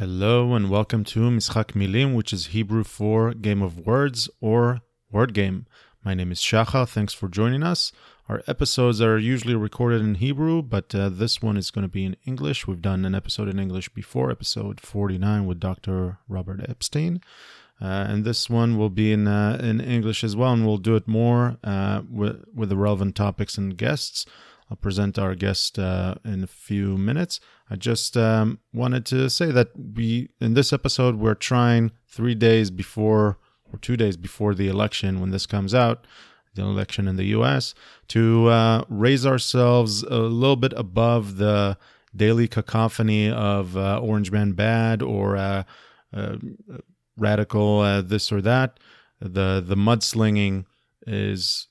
Hello and welcome to Mischak Milim, which is Hebrew for Game of Words or Word Game. My name is Shachar. Thanks for joining us. Our episodes are usually recorded in Hebrew, but uh, this one is going to be in English. We've done an episode in English before, episode 49 with Dr. Robert Epstein. Uh, and this one will be in uh, in English as well, and we'll do it more uh, with, with the relevant topics and guests. I'll present our guest uh, in a few minutes. I just um, wanted to say that we, in this episode, we're trying three days before or two days before the election when this comes out, the election in the US, to uh, raise ourselves a little bit above the daily cacophony of uh, Orange Man Bad or uh, uh, radical uh, this or that. The, the mudslinging is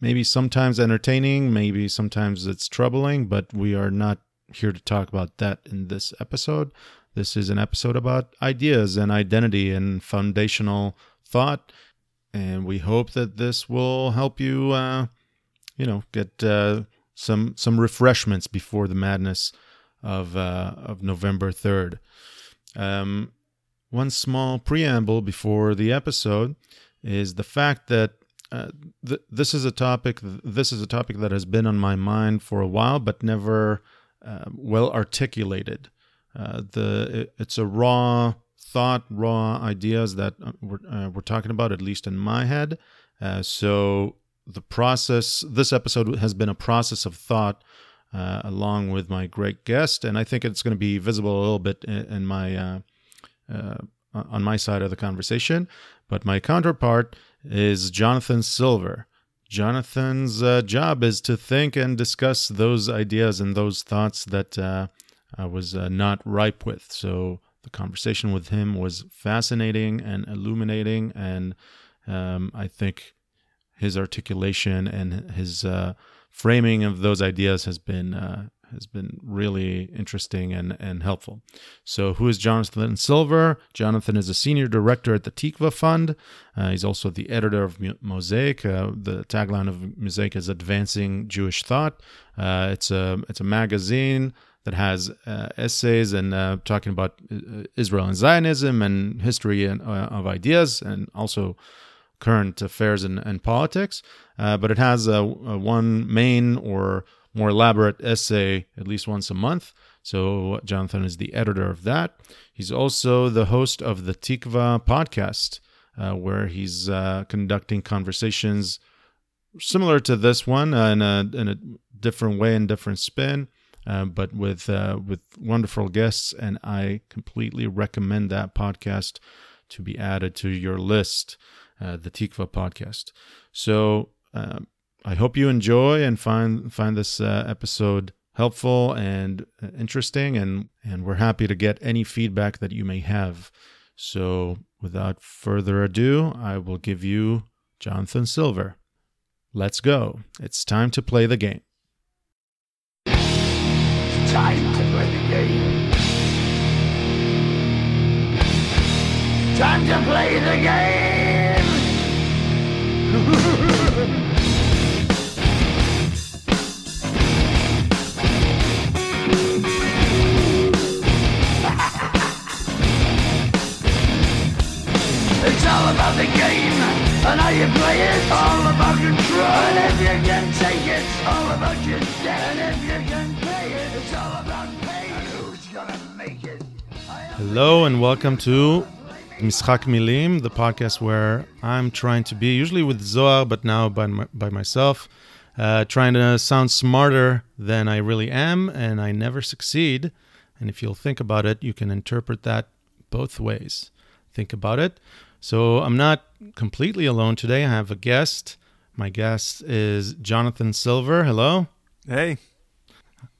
maybe sometimes entertaining, maybe sometimes it's troubling, but we are not here to talk about that in this episode. This is an episode about ideas and identity and foundational thought, and we hope that this will help you, uh, you know, get uh, some some refreshments before the madness of uh, of November third. Um, one small preamble before the episode is the fact that uh, th- this is a topic. This is a topic that has been on my mind for a while, but never uh, well articulated. Uh, the it, it's a raw thought, raw ideas that uh, we're uh, we're talking about, at least in my head. so the process. This episode has been a process of thought. along with my great guest, and I think it's going to be visible a little bit in, in my on my side of the conversation. But my counterpart is Jonathan Silver. Jonathan's uh, job is to think and discuss those ideas and those thoughts that uh, I was uh, not ripe with. So the conversation with him was fascinating and illuminating, and um, I think his articulation and his uh, framing of those ideas has been uh, has been really interesting and, and helpful. So, who is Jonathan Silver? Jonathan is a senior director at the Tikvah Fund. Uh, he's also the editor of Mosaic. Uh, the tagline of Mosaic is "Advancing Jewish Thought." Uh, it's a it's a magazine that has uh, essays and uh, talking about uh, Israel and Zionism and history and, of ideas, and also current affairs and, and politics. but it has one main or more elaborate essay at least once a month. So Jonathan is the editor of that. He's also the host of the Tikvah podcast, uh, where he's uh, conducting conversations similar to this one uh, in, a, in a different way and different spin. Uh, but with uh, with wonderful guests, and I completely recommend that podcast to be added to your list, uh, the Tikvah podcast. So I hope you enjoy and find find this uh, episode helpful and uh, interesting and and we're happy to get any feedback that you may have. So, without further ado, I will give you Jonathan Silver. Let's go. It's time to play the game. It's time to play the game. Time to play the game. about the game and how you play. All about control. And if you can take it, all about your debt. And if you can pay it, it's all about pain. And who's gonna make it? Hello and welcome to Mischak Milim, the podcast where I'm trying to be, usually with Zohar, but now by, my, by myself, uh, trying to sound smarter than I really am, and I never succeed. And if you'll think about it, you can interpret that both ways. Think about it. So I'm not completely alone today. I have a guest. My guest is Jonathan Silver. Hello. Hey.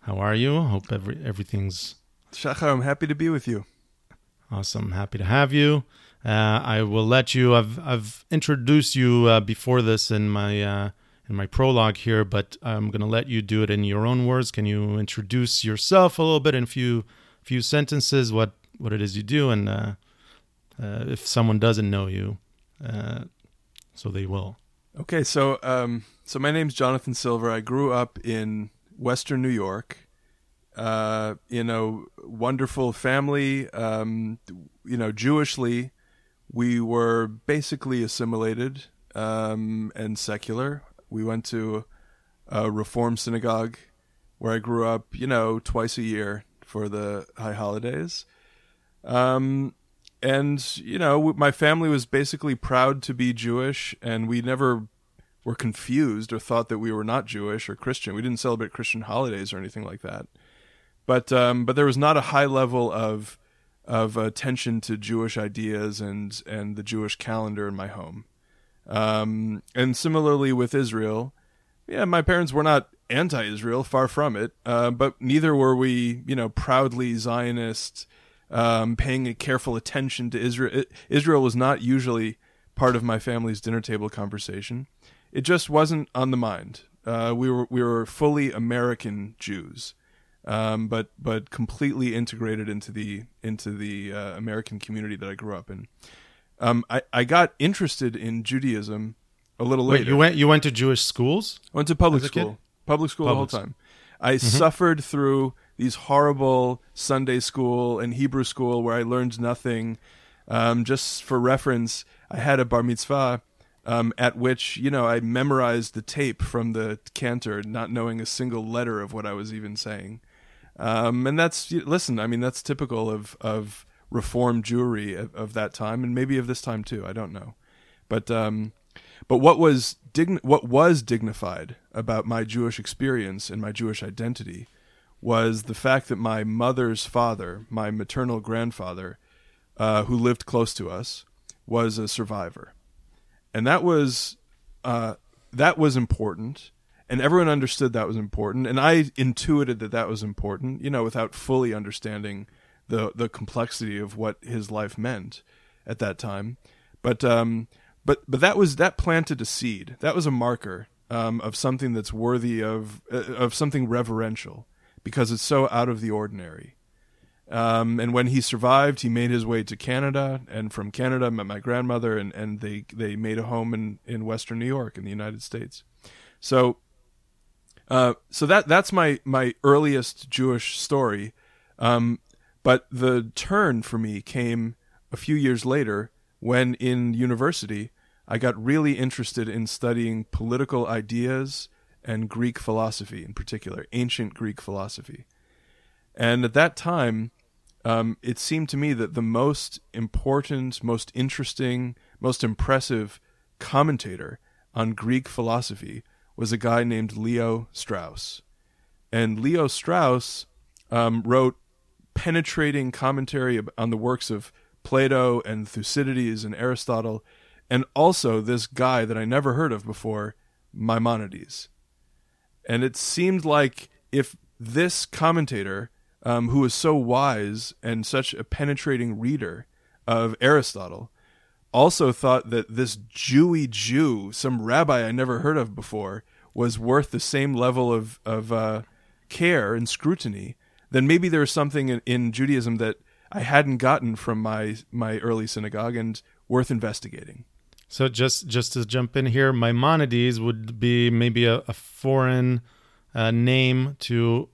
How are you? Hope every everything's. Shachar, I'm happy to be with you. Awesome. Happy to have you. Uh, I will let you. I've I've introduced you uh, before this in my uh, in my prologue here, but I'm going to let you do it in your own words. Can you introduce yourself a little bit in a few few sentences? What what it is you do and uh, if someone doesn't know you, uh, so they will. Okay, so um, so my name's Jonathan Silver. I grew up in Western New York, uh, in a wonderful family. Um, you know, Jewishly, we were basically assimilated um, and secular. We went to a Reform synagogue where I grew up, you know, twice a year for the high holidays. Um, and, you know, my family was basically proud to be Jewish, and we never were confused or thought that we were not Jewish or Christian. We didn't celebrate Christian holidays or anything like that. But um, but there was not a high level of of attention to Jewish ideas and and the Jewish calendar in my home. Um, and similarly with Israel, yeah, my parents were not anti-Israel, far from it. Uh, but neither were we, you know, proudly Zionist, um, paying a careful attention to Israel. Israel was not usually part of my family's dinner table conversation. It just wasn't on the mind. Uh, we were we were fully American Jews, um, but but completely integrated into the into the uh, American community that I grew up in. Um, I I got interested in Judaism a little Wait, later. you went you went to Jewish schools? Went to public a kid? school. Public school Public the whole time. I suffered through these horrible Sunday school and Hebrew school where I learned nothing. Um, just for reference, I had a bar mitzvah um, at which you know I memorized the tape from the cantor, not knowing a single letter of what I was even saying. Um, and that's listen. I mean, that's typical of of Reform Jewry of, of that time, and maybe of this time too. I don't know, but um, but what was dign- what was dignified about my Jewish experience and my Jewish identity was the fact that my mother's father, my maternal grandfather, uh, who lived close to us, was a survivor, and that was uh, that was important, and everyone understood that was important, and I intuited that that was important, you know, without fully understanding the the complexity of what his life meant at that time, but um, but but that was that planted a seed. That was a marker um, of something that's worthy of uh, of something reverential because it's so out of the ordinary. Um, and when he survived, he made his way to Canada, and from Canada met my grandmother, and, and they they made a home in, in Western New York in the United States. So, uh, so that that's my my earliest Jewish story. Um, but the turn for me came a few years later when in university I got really interested in studying political ideas and Greek philosophy in particular, ancient Greek philosophy. And at that time, um, it seemed to me that the most important, most interesting, most impressive commentator on Greek philosophy was a guy named Leo Strauss. And Leo Strauss um, wrote penetrating commentary on the works of Plato and Thucydides and Aristotle, and also this guy that I never heard of before, Maimonides. And it seemed like if this commentator, um, who was so wise and such a penetrating reader of Aristotle, also thought that this Jewy Jew, some rabbi I never heard of before, was worth the same level of of uh, care and scrutiny, then maybe there was something in, in Judaism that I hadn't gotten from my my early synagogue and worth investigating. So just just to jump in here, Maimonides would be maybe a, a foreign uh, name to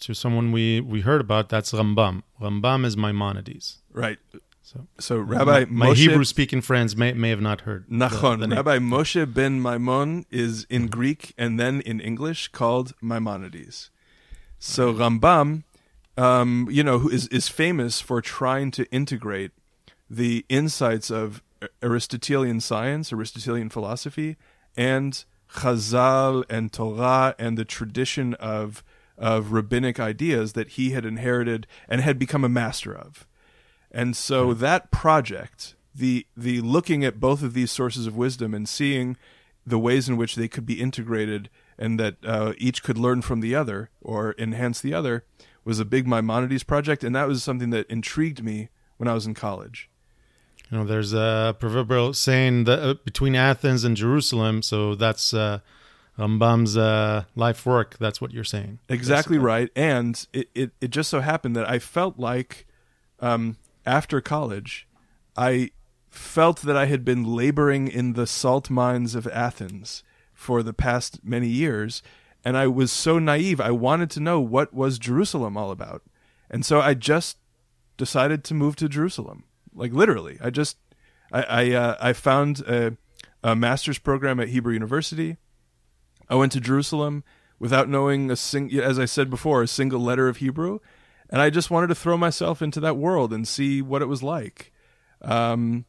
to someone we we heard about. That's Rambam. Rambam is Maimonides. Right. So, So Rabbi my Moshe Hebrew speaking friends may may have not heard. Nachon. the name. Rabbi Moshe ben Maimon is in Greek and then in English called Maimonides. So Rambam, um, you know, who is is famous for trying to integrate the insights of Aristotelian science, Aristotelian philosophy, and Chazal and Torah and the tradition of of rabbinic ideas that he had inherited and had become a master of. And so that project, the the looking at both of these sources of wisdom and seeing the ways in which they could be integrated and that uh, each could learn from the other or enhance the other, was a big Maimonides project, and that was something that intrigued me when I was in college. You know, there's a proverbial saying that uh, between Athens and Jerusalem. So that's uh, Rambam's uh, life work. That's what you're saying. Exactly right. And it, it, it just so happened that I felt like um, after college, I felt that I had been laboring in the salt mines of Athens for the past many years. and I was so naive. I wanted to know what was Jerusalem all about, and so I just decided to move to Jerusalem. Like literally, I just I I, uh, I found a, a master's program at Hebrew University. I went to Jerusalem without knowing a sing as I said before a single letter of Hebrew, and I just wanted to throw myself into that world and see what it was like. Um,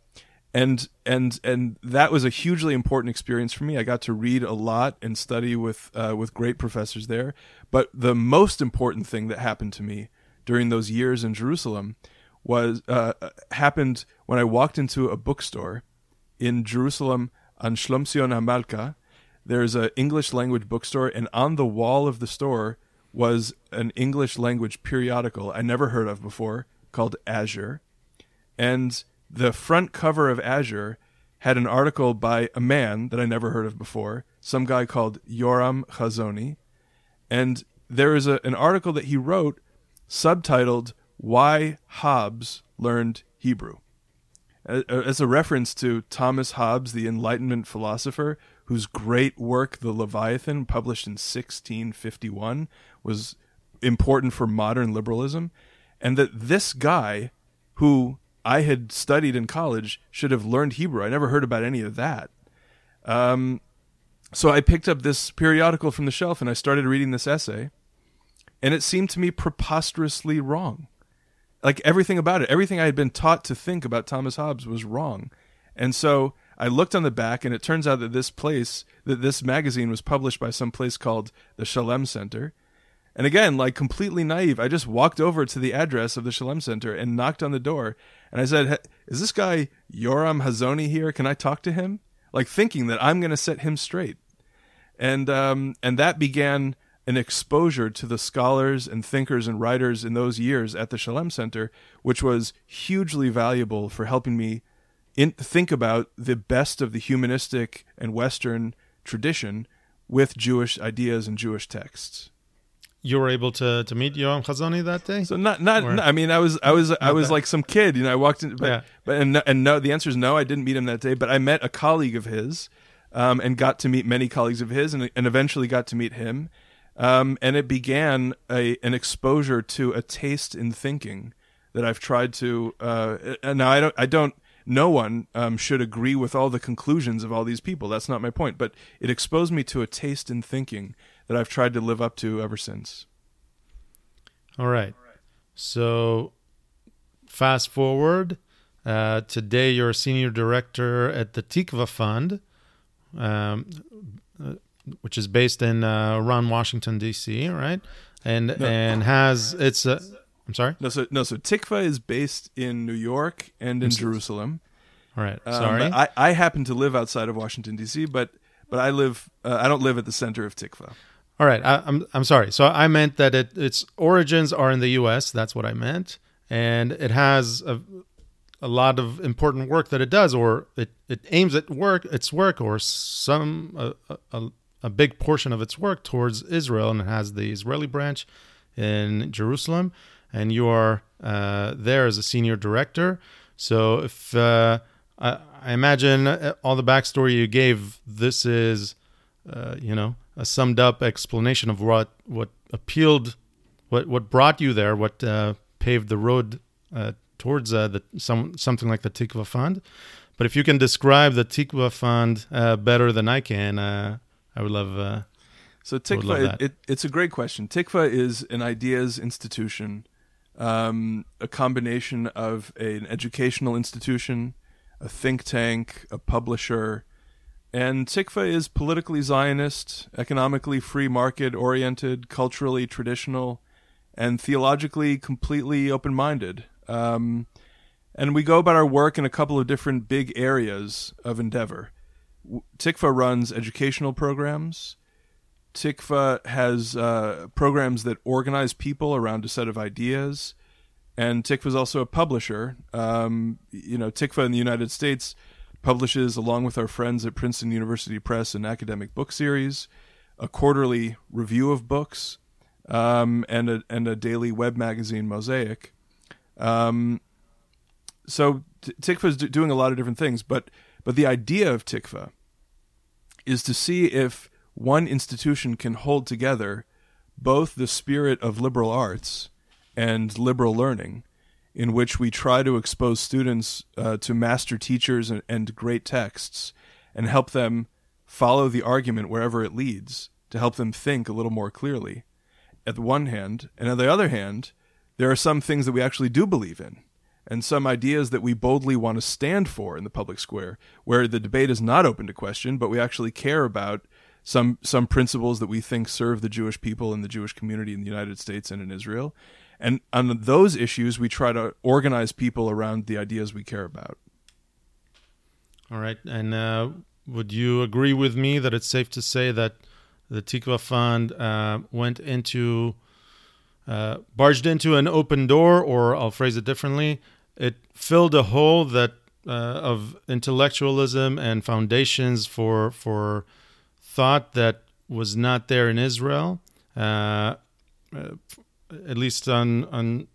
and and and that was a hugely important experience for me. I got to read a lot and study with uh, with great professors there. But the most important thing that happened to me during those years in Jerusalem was uh, happened when I walked into a bookstore in Jerusalem on Shlomzion HaMalka. There's an English language bookstore, and on the wall of the store was an English language periodical I never heard of before called Azure, and the front cover of Azure had an article by a man that I never heard of before, some guy called Yoram Hazony, and there is a, an article that he wrote subtitled "Why Hobbes Learned Hebrew." As a reference to Thomas Hobbes, the Enlightenment philosopher, whose great work, The Leviathan, published in 1651, was important for modern liberalism, and that this guy, who I had studied in college should have learned Hebrew. I never heard about any of that. Um, so I picked up this periodical from the shelf and I started reading this essay, and it seemed to me preposterously wrong. Like everything about it, everything I had been taught to think about Thomas Hobbes was wrong. And so I looked on the back, and it turns out that this place, that this magazine was published by some place called the Shalem Center, and again, like completely naive, I just walked over to the address of the Shalem Center and knocked on the door. And I said, Is this guy Yoram Hazony here? Can I talk to him? Like thinking that I'm going to set him straight. And, um, and that began an exposure to the scholars and thinkers and writers in those years at the Shalem Center, which was hugely valuable for helping me in, think about the best of the humanistic and Western tradition with Jewish ideas and Jewish texts you were able to to meet Yoram Hazony that day. So not not. Or, I mean, I was I was I was that. like some kid. You know, I walked in, but yeah. but and and no, the answer is no. I didn't meet him that day, but I met a colleague of his, um, and got to meet many colleagues of his, and and eventually got to meet him, um, and it began a an exposure to a taste in thinking that I've tried to. Uh, now I don't I don't. No one um, should agree with all the conclusions of all these people. That's not my point. But it exposed me to a taste in thinking that I've tried to live up to ever since. All right. So, fast forward. Uh, today, you're a senior director at the Tikvah Fund, um, which is based in uh, around Washington D.C. Right, and no. and has it's a. I'm sorry. No, so no, so Tikvah is based in New York and in Jerusalem. All right. Um, sorry. Um, I I happen to live outside of Washington D.C., but but I live uh, I don't live at the center of Tikvah. All right, I, am I'm, I'm sorry. So I meant that it, its origins are in the U.S. That's what I meant, and it has a, a lot of important work that it does, or it, it aims at work its work, or some a, a, a big portion of its work towards Israel, and it has the Israeli branch in Jerusalem, and you are uh, there as a senior director. So if uh, I, I imagine all the backstory you gave, this is, uh, you know a summed up explanation of what what appealed, what what brought you there, what uh, paved the road uh, towards uh, the some something like the Tikvah Fund. But if you can describe the Tikvah Fund uh, better than I can, uh, I would love. Uh, so Tikvah, it, it, it's a great question. Tikvah is an ideas institution, um, a combination of a, an educational institution, a think tank, a publisher, and Tikvah is politically Zionist, economically free market oriented, culturally traditional, and theologically completely open minded. Um, and we go about our work in a couple of different big areas of endeavor. Tikvah runs educational programs. Tikvah has uh, programs that organize people around a set of ideas. And Tikvah is also a publisher. Um, you know, Tikvah in the United States publishes, along with our friends at Princeton University Press, an academic book series, a quarterly review of books, um, and a and a daily web magazine, Mosaic. Um, so T- Tikvah is doing a lot of different things, but but the idea of Tikvah is to see if one institution can hold together both the spirit of liberal arts and liberal learning, in which we try to expose students uh, to master teachers and, and great texts and help them follow the argument wherever it leads to help them think a little more clearly at the one hand, and on the other hand, there are some things that we actually do believe in and some ideas that we boldly want to stand for in the public square, where the debate is not open to question, but we actually care about some some principles that we think serve the Jewish people and the Jewish community in the United States and in Israel. And on those issues, we try to organize people around the ideas we care about. All right. And uh, would you agree with me that it's safe to say that the Tikvah Fund uh, went into, uh, barged into an open door, or I'll phrase it differently, it filled a hole that uh, of intellectualism and foundations for for thought that was not there in Israel, uh, uh, at least on on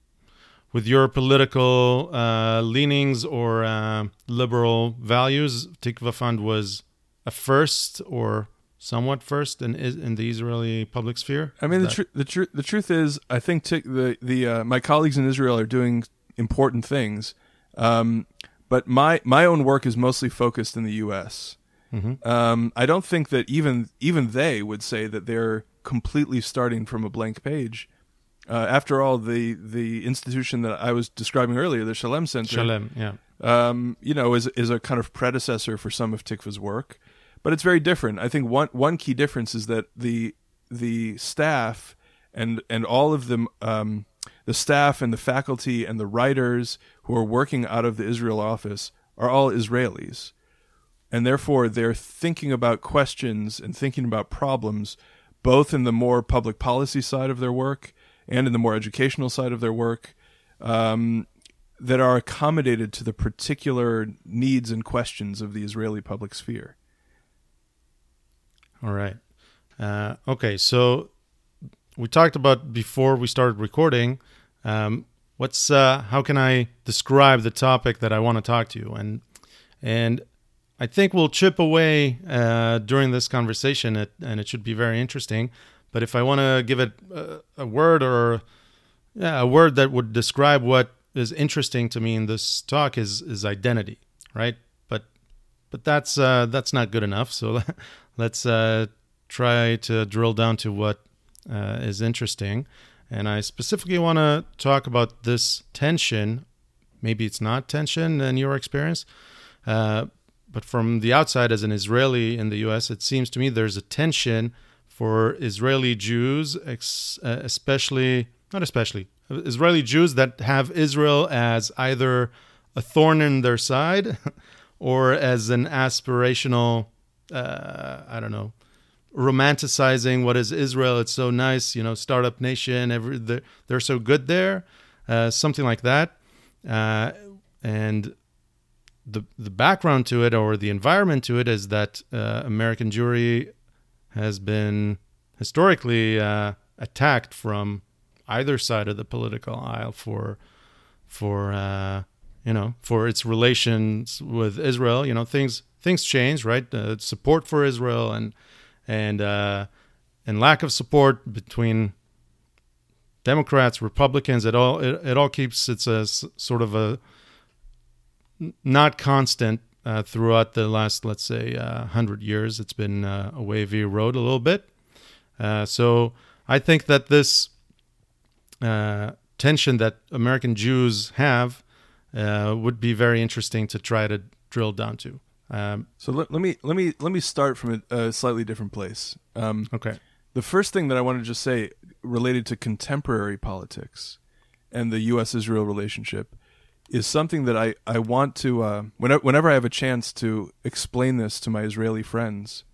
with your political uh, leanings or uh, liberal values. Tikvah Fund was a first or somewhat first in in the Israeli public sphere. I mean, the, tr- the truth the truth is, I think t- the the uh, my colleagues in Israel are doing important things. Um, but my my own work is mostly focused in the U.S. Mm-hmm. Um, I don't think that even even they would say that they're completely starting from a blank page. Uh, after all, the the institution that I was describing earlier, the Shalem Center, Shalem, yeah, um, you know, is is a kind of predecessor for some of Tikvah's work, but it's very different. I think one one key difference is that the the staff and and all of the um, the staff and the faculty and the writers who are working out of the Israel office are all Israelis. And therefore, they're thinking about questions and thinking about problems, both in the more public policy side of their work and in the more educational side of their work, um, that are accommodated to the particular needs and questions of the Israeli public sphere. All right. Uh, okay, so we talked about before we started recording um, what's uh, how can I describe the topic that I want to talk to you and and I think we'll chip away uh, during this conversation it, and it should be very interesting. But if I want to give it a, a word or yeah, a word that would describe what is interesting to me in this talk is is identity, right? But but that's uh, that's not good enough. So let's uh, try to drill down to what uh, is interesting. And I specifically want to talk about this tension. Maybe it's not tension in your experience, uh, but from the outside, as an Israeli in the US, it seems to me there's a tension for Israeli Jews, uh, especially, not especially, Israeli Jews that have Israel as either a thorn in their side or as an aspirational, uh, I don't know, romanticizing what is Israel. It's so nice, you know, startup nation. Every they're, they're so good there, uh, something like that. Uh, and the the background to it or the environment to it is that uh, American Jewry has been historically uh, attacked from either side of the political aisle for for uh, you know for its relations with Israel. You know things things change, right? Support for Israel and and uh, and lack of support between Democrats, Republicans. It all it, it all keeps it's a sort of a not constant uh, throughout the last let's say uh, hundred years. It's been uh, a wavy road a little bit. Uh, so I think that this uh, tension that American Jews have would be very interesting to try to drill down to. Um, so let, let, me let me let me start from a, a slightly different place. Um, okay. The first thing that I want to just say related to contemporary politics and the U.S. Israel relationship is something that I, I want to, uh, whenever, whenever I have a chance to explain this to my Israeli friends,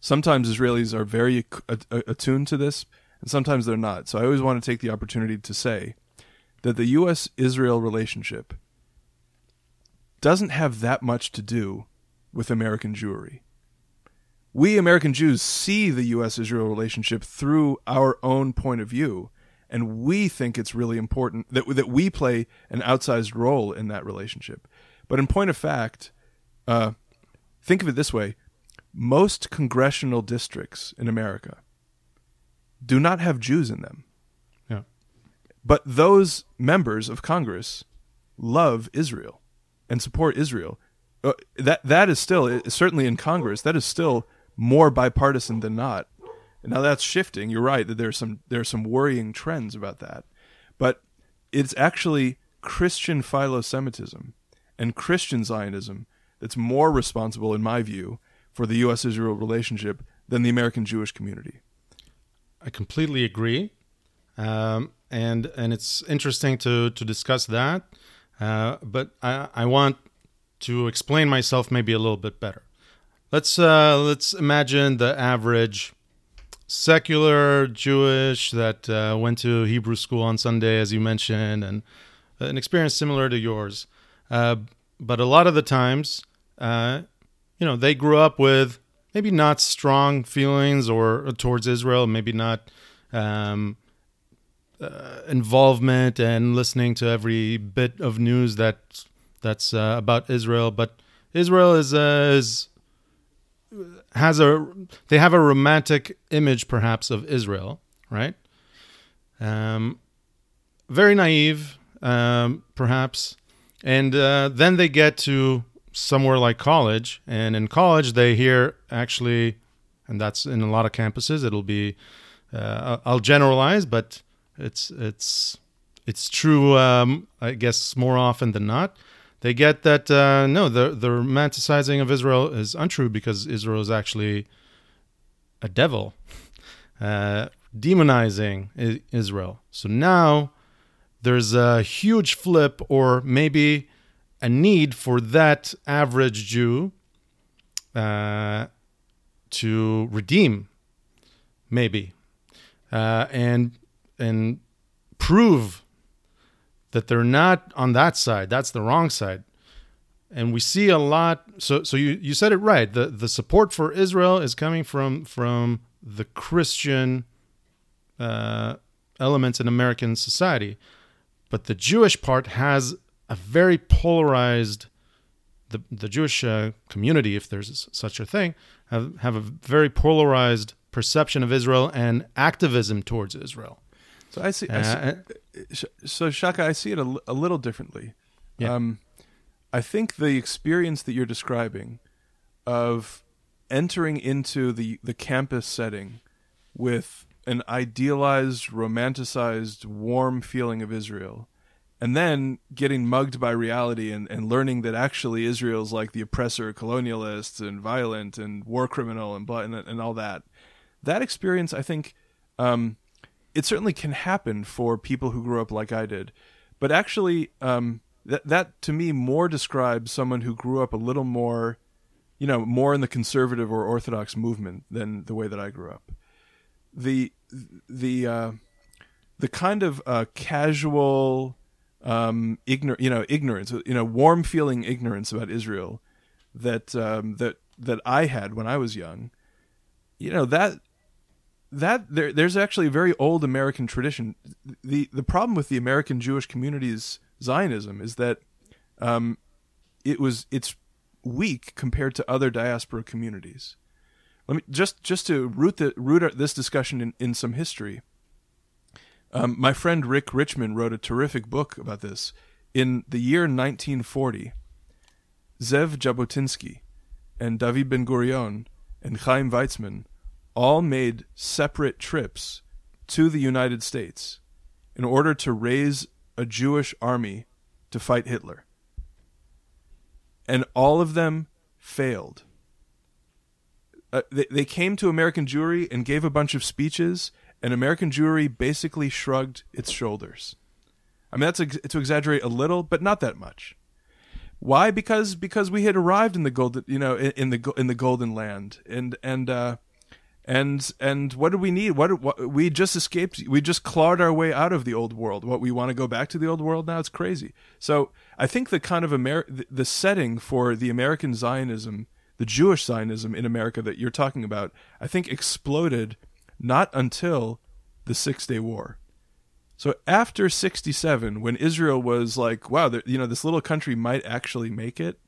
sometimes Israelis are very attuned to this and sometimes they're not. So I always want to take the opportunity to say that the U.S. Israel relationship doesn't have that much to do with American Jewry. We American Jews see the U.S. Israel relationship through our own point of view, and we think it's really important that, that we play an outsized role in that relationship. But in point of fact, uh, think of it this way most congressional districts in America do not have Jews in them. Yeah. But those members of Congress love Israel and support Israel. Uh, that that is still certainly in Congress. That is still more bipartisan than not. Now that's shifting. You're right that there's some there's some worrying trends about that, but it's actually Christian philo-Semitism and Christian Zionism that's more responsible, in my view, for the U.S.-Israel relationship than the American Jewish community. I completely agree, um, and and it's interesting to to discuss that. Uh, but I, I want to explain myself maybe a little bit better. Let's uh, let's imagine the average secular Jewish that uh, went to Hebrew school on Sunday, as you mentioned, and an experience similar to yours. Uh, but a lot of the times, uh, you know, they grew up with maybe not strong feelings or towards Israel, maybe not um, uh, involvement and listening to every bit of news that that's uh, about Israel. But Israel is uh, is has a they have a romantic image perhaps of Israel, right? Um, very naive, um, perhaps, and uh, then they get to somewhere like college, and in college they hear actually, and that's in a lot of campuses. It'll be, uh, I'll generalize, but it's it's it's true. Um, I guess more often than not, they get that uh, no, the the romanticizing of Israel is untrue because Israel is actually a devil, uh, demonizing Israel. So now there's a huge flip, or maybe a need for that average Jew uh, to redeem, maybe, uh, and and prove that they're not on that side. That's the wrong side. And we see a lot. So, so you, you said it right. The the support for Israel is coming from from the Christian uh, elements in American society, but the Jewish part has a very polarized the the Jewish uh, community, if there's such a thing, have have a very polarized perception of Israel and activism towards Israel. So I see. I see uh, so Shachar, I see it a, a little differently. Yeah. Um, I think the experience that you're describing of entering into the the campus setting with an idealized, romanticized, warm feeling of Israel and then getting mugged by reality and, and learning that actually Israel's like the oppressor, colonialist, and violent, and war criminal, and and, and all that. That experience, I think, um, it certainly can happen for people who grew up like I did, but actually, um, that that to me more describes someone who grew up a little more, you know, more in the conservative or orthodox movement than the way that I grew up. The the uh, the kind of uh, casual um, you know, ignorance, you know, warm feeling ignorance about Israel that um, that that I had when I was young. You know that that there, there's actually a very old American tradition. the The problem with the American Jewish community's Zionism is that um, it was it's weak compared to other diaspora communities. Let me just just to root the root this discussion in, in some history. Um, my friend Rick Richman wrote a terrific book about this. In the year 1940, Zev Jabotinsky and David Ben Gurion and Chaim Weizmann all made separate trips to the United States in order to raise a Jewish army to fight Hitler. And all of them failed. Uh, they, they came to American Jewry and gave a bunch of speeches and American Jewry basically shrugged its shoulders. I mean, that's to exaggerate a little, but not that much. Why? Because because we had arrived in the golden, you know, in, in the in the golden land, and and uh, and and what do we need? What, what we just escaped? We just clawed our way out of the old world. What we want to go back to the old world now? It's crazy. So I think the kind of Amer- the, the setting for the American Zionism, the Jewish Zionism in America that you're talking about, I think exploded not until the Six Day War. So after 67, when Israel was like, wow, you know, this little country might actually make it.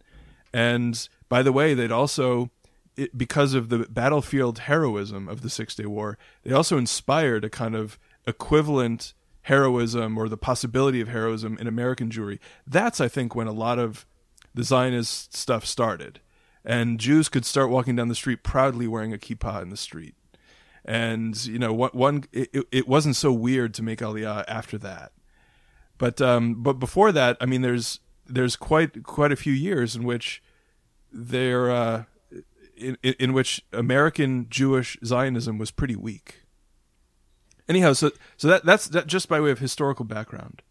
And by the way, they'd also it, because of the battlefield heroism of the Six Day War, they also inspired a kind of equivalent heroism or the possibility of heroism in American Jewry. That's, I think, when a lot of the Zionist stuff started. And Jews could start walking down the street proudly wearing a kippah in the street. And, you know, one, it, it wasn't so weird to make Aliyah after that. But um, but before that, I mean, there's there's quite quite a few years in which there uh, in, in which American Jewish Zionism was pretty weak. Anyhow, so so that that's that just by way of historical background.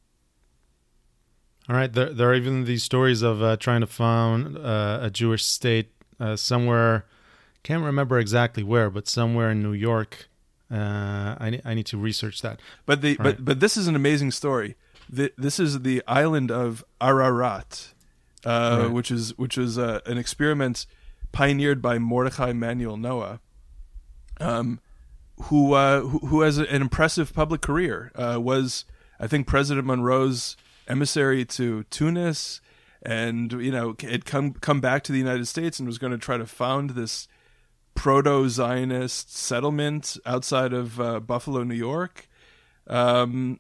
All right, there there are even these stories of uh, trying to found uh, a Jewish state uh, somewhere. Can't remember exactly where, but somewhere in New York. Uh, I I need to research that. But the but but this is an amazing story. The, this is the island of Ararat, uh, right. which is which is uh, an experiment pioneered by Mordechai Manuel Noah, um, who, uh, who, who has an impressive public career. Uh, was I think President Monroe's emissary to Tunis, and you know had come come back to the United States and was going to try to found this proto-Zionist settlement outside of uh, Buffalo, New York. Um,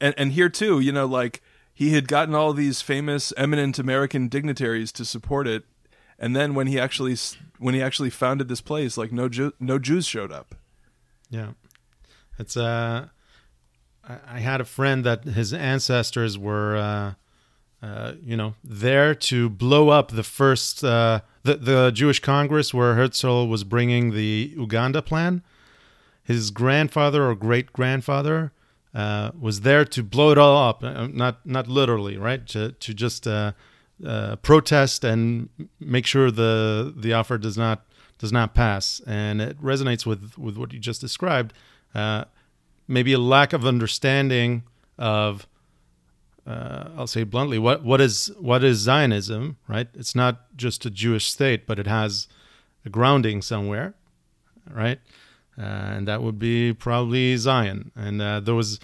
and, and here too, you know, like he had gotten all these famous, eminent American dignitaries to support it and then when he actually when he actually founded this place, like no Jew, no Jews showed up. Yeah, it's uh, I had a friend that his ancestors were, uh, uh, you know, there to blow up the first uh, the the Jewish Congress where Herzl was bringing the Uganda plan. His grandfather or great grandfather uh, was there to blow it all up. Uh, not not literally, right? To to just uh, protest and make sure the the offer does not does not pass. And it resonates with with what you just described. Uh, maybe a lack of understanding of uh, I'll say bluntly what what is what is Zionism, right? It's not just a Jewish state, but it has a grounding somewhere, right? Uh, and that would be probably Zion. And uh, there was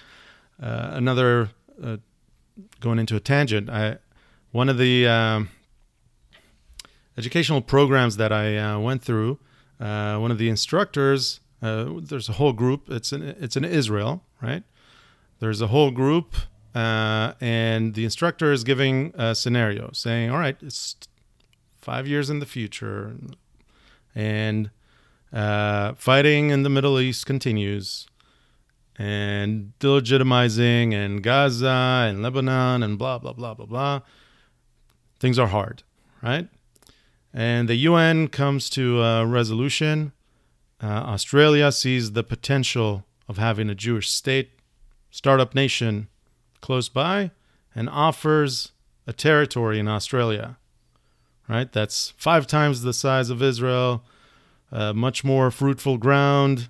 uh, another going into a tangent. I one of the um, educational programs that I uh, went through, uh, one of the instructors, uh, there's a whole group. It's in it's in Israel, right? There's a whole group, uh, and the instructor is giving a scenario, saying, "All right, it's five years in the future, and uh, fighting in the Middle East continues." and delegitimizing and Gaza and Lebanon and blah blah blah blah blah things are hard, right? And the UN comes to a resolution. Uh, Australia sees the potential of having a Jewish state, startup nation close by, and offers a territory in Australia, right? That's five times the size of Israel, uh, much more fruitful ground.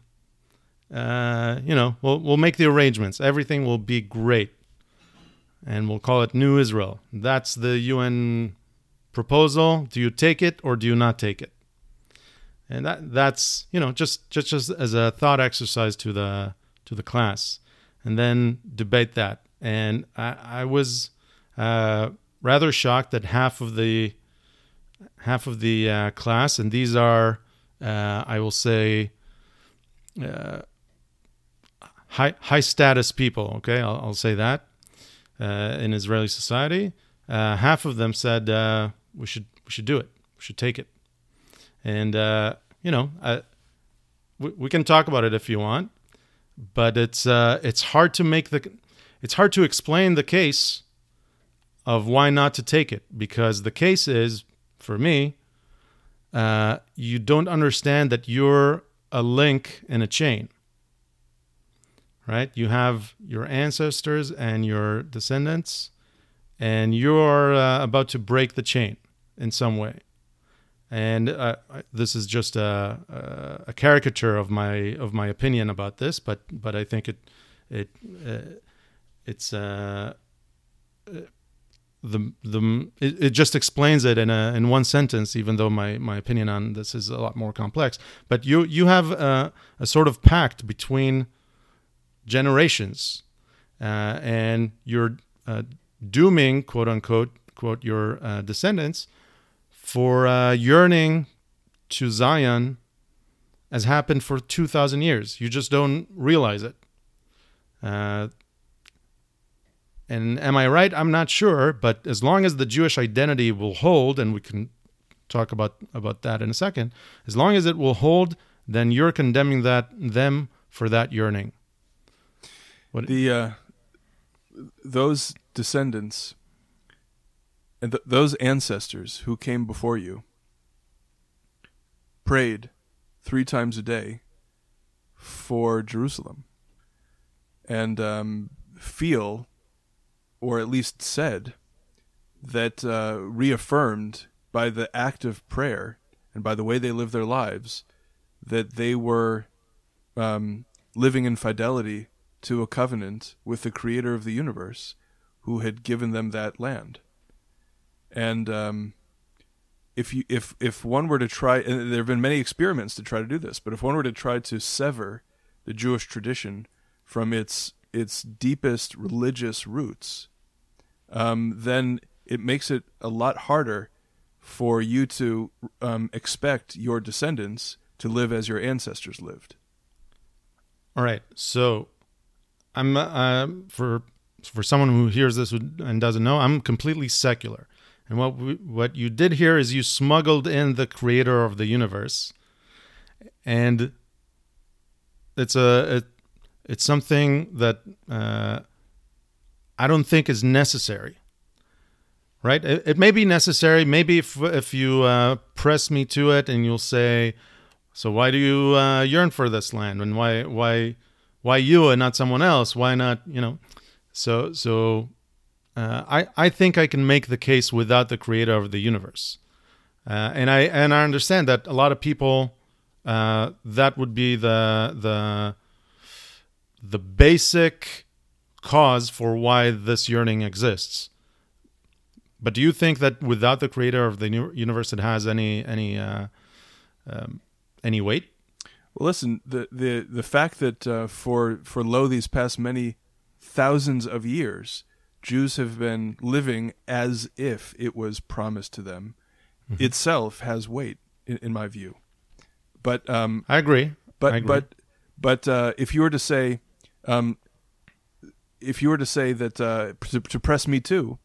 Uh, you know, we'll, we'll make the arrangements. Everything will be great and we'll call it New Israel. That's the UN proposal. Do you take it or do you not take it? And that that's you know just just just as a thought exercise to the to the class, and then debate that. And I, I was uh, rather shocked that half of the half of the uh, class, and these are uh, I will say uh, high high status people. Okay, I'll, I'll say that uh, in Israeli society. Uh, half of them said uh, we should we should do it. We should take it. And you know, we, we can talk about it if you want, but it's it's hard to make the it's hard to explain the case of why not to take it because the case is for me uh, you don't understand that you're a link in a chain right? You have your ancestors and your descendants, and you're uh, about to break the chain in some way. And uh, this is just a, a, caricature of my of my opinion about this, but but I think it it uh, it's uh, the the it, it, just explains it in a in one sentence even though my my opinion on this is a lot more complex but you you have a, a sort of pact between generations, uh, and you're uh, dooming, quote unquote, quote your uh, descendants for uh, yearning to Zion has happened for 2,000 years. You just don't realize it. Uh, and am I right? I'm not sure, but as long as the Jewish identity will hold, and we can talk about, about that in a second, as long as it will hold, then you're condemning that them for that yearning. What the uh, those descendants and th- those ancestors who came before you prayed three times a day for Jerusalem and um, feel, or at least said, that uh, reaffirmed by the act of prayer and by the way they lived their lives that they were um, living in fidelity to a covenant with the creator of the universe who had given them that land. And um, if you if if one were to try and there have been many experiments to try to do this, but if one were to try to sever the Jewish tradition from its its deepest religious roots, um, then it makes it a lot harder for you to um, expect your descendants to live as your ancestors lived. All right, so I'm uh, for for someone who hears this and doesn't know, I'm completely secular. And what we, what you did here is you smuggled in the creator of the universe, and it's a it, it's something that uh, I don't think is necessary. Right? It, it, may be necessary. Maybe if if you uh, press me to it, and you'll say, "So why do you uh, yearn for this land? And why why why you and not someone else? Why not you know?" So so uh, I I think I can make the case without the creator of the universe, uh, and I and I understand that a lot of people uh, that would be the the the basic cause for why this yearning exists. But do you think that without the creator of the universe, it has any any uh, um, any weight? Well, listen the the the fact that uh, for for lo these past many thousands of years Jews have been living as if it was promised to them mm-hmm. itself has weight in, in my view. But um, I agree. But I agree. but but uh, if you were to say, um, if you were to say that uh, to, to, press me too,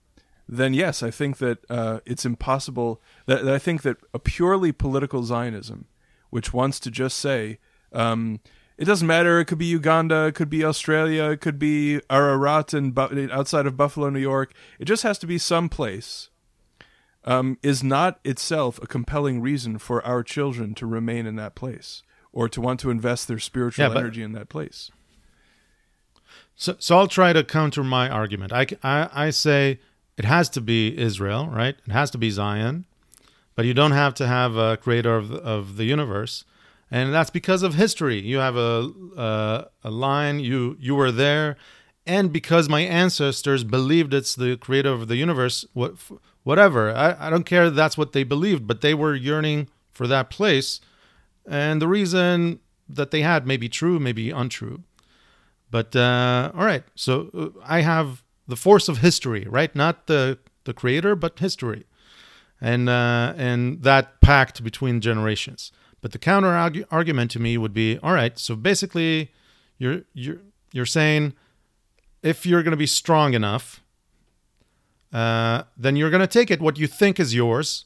then yes, I think that uh, it's impossible. That, that, I think that a purely political Zionism, which wants to just say, um, it doesn't matter. It could be Uganda, it could be Australia, it could be Ararat and outside of Buffalo, New York. It just has to be some place. Um, is not itself a compelling reason for our children to remain in that place or to want to invest their spiritual yeah, energy in that place. So, so I'll try to counter my argument. I, I, I say it has to be Israel, right? It has to be Zion, but you don't have to have a creator of the, of the universe and that's because of history. You have a uh, a line. You you were there, and because my ancestors believed it's the creator of the universe. What whatever. I, I don't care. That's what they believed, but they were yearning for that place, and the reason that they had may be true, may be untrue. But uh, all right. So uh, I have the force of history, right? Not the the creator, but history, and uh, and that pact between generations. But the counter argument to me would be, all right, so basically you're you're you're saying if you're going to be strong enough, uh, then you're going to take it what you think is yours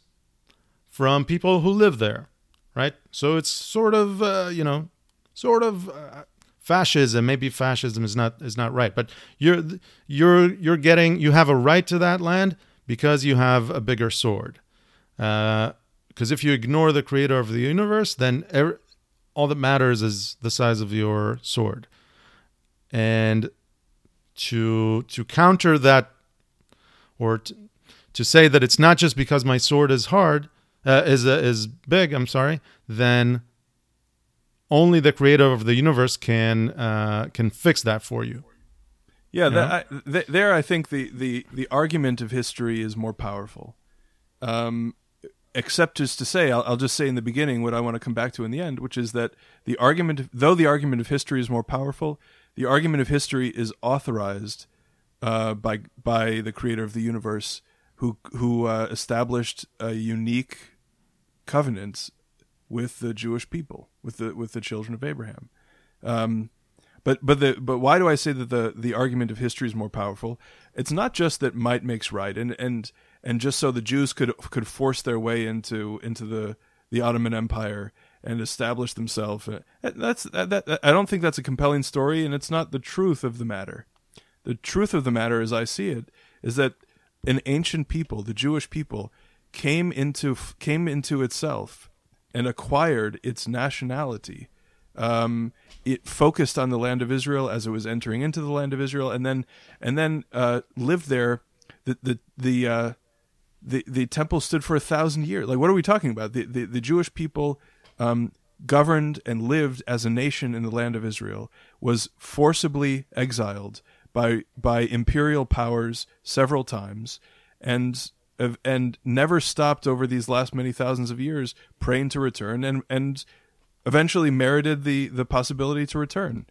from people who live there, right? So it's sort of uh, you know, sort of uh, fascism. Maybe fascism is not is not right, but you're you're you're getting you have a right to that land because you have a bigger sword. Uh, because if you ignore the creator of the universe, then er- all that matters is the size of your sword. And to to counter that, or to, to say that it's not just because my sword is hard, uh, is uh, is big. I'm sorry. Then only the creator of the universe can uh, can fix that for you. Yeah, that, I, th- there I think the, the, the argument of history is more powerful. Um, except just to say, I'll, I'll, just say in the beginning what I want to come back to in the end, which is that the argument, though the argument of history is more powerful, the argument of history is authorized uh, by by the creator of the universe, who who uh, established a unique covenant with the Jewish people, with the with the children of Abraham. Um, but but the but why do I say that the the argument of history is more powerful? It's not just that might makes right, and and and just so the Jews could could force their way into into the the Ottoman Empire and establish themselves. Uh, that's that, that I don't think that's a compelling story, and it's not the truth of the matter. The truth of the matter, as I see it, is that an ancient people, the Jewish people, came into came into itself and acquired its nationality. Um, it focused on the land of Israel as it was entering into the land of Israel, and then and then uh, lived there. The the the, uh, the the temple stood for a thousand years. Like, what are we talking about? The the, the Jewish people um, governed and lived as a nation in the land of Israel was forcibly exiled by by imperial powers several times, and and never stopped over these last many thousands of years praying to return and and eventually merited the the possibility to return.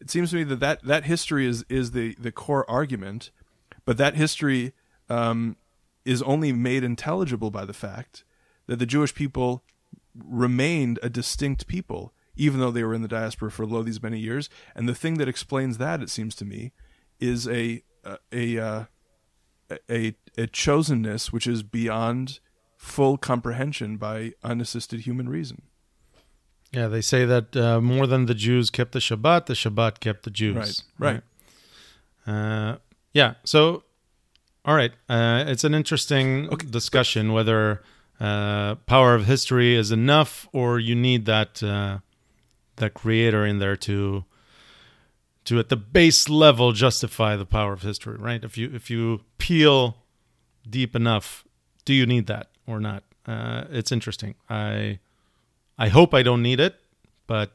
It seems to me that that, that history is is the the core argument, but that history um, is only made intelligible by the fact that the Jewish people remained a distinct people, even though they were in the diaspora for lo these many years. And the thing that explains that, it seems to me, is a a a, uh, a, a chosenness which is beyond full comprehension by unassisted human reason. Yeah, they say that uh, more than the Jews kept the Shabbat, the Shabbat kept the Jews. Right. Right. right? Uh, yeah. So, all right. Uh, it's an interesting okay. discussion whether uh, power of history is enough or you need that uh, that creator in there to to at the base level justify the power of history. Right. If you if you peel deep enough, do you need that or not? Uh, it's interesting. I I hope I don't need it, but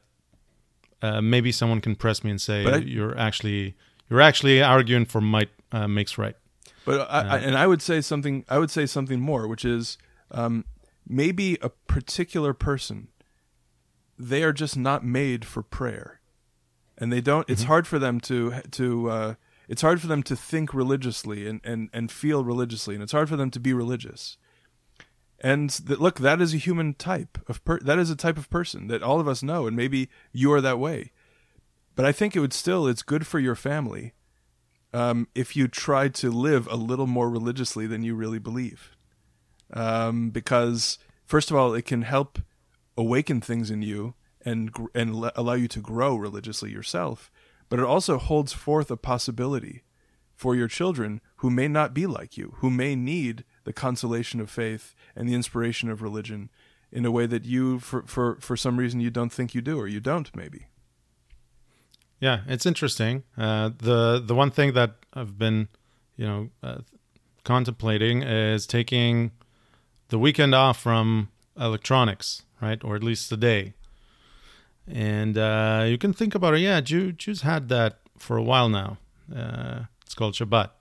uh, maybe someone can press me and say I, you're actually you're actually arguing for might uh, makes right. But I, I, uh, and I would say something. I would say something more, which is um, maybe a particular person. They are just not made for prayer, and they don't. Mm-hmm. It's hard for them to to. Uh, it's hard for them to think religiously and, and, and feel religiously, and it's hard for them to be religious and that look that is a human type of per- that is a type of person that all of us know and maybe you are that way. But i think it would still it's good for your family um, if you try to live a little more religiously than you really believe. Um, because first of all it can help awaken things in you and and le- allow you to grow religiously yourself but it also holds forth a possibility for your children who may not be like you who may need the consolation of faith and the inspiration of religion in a way that you for for for some reason you don't think you do or you don't maybe. Yeah it's interesting. Uh, the the one thing that i've been you know uh, contemplating is taking the weekend off from electronics right? Or at least the day. And uh, you can think about it. Yeah Jew, jews had that for a while now. Uh, it's called shabbat.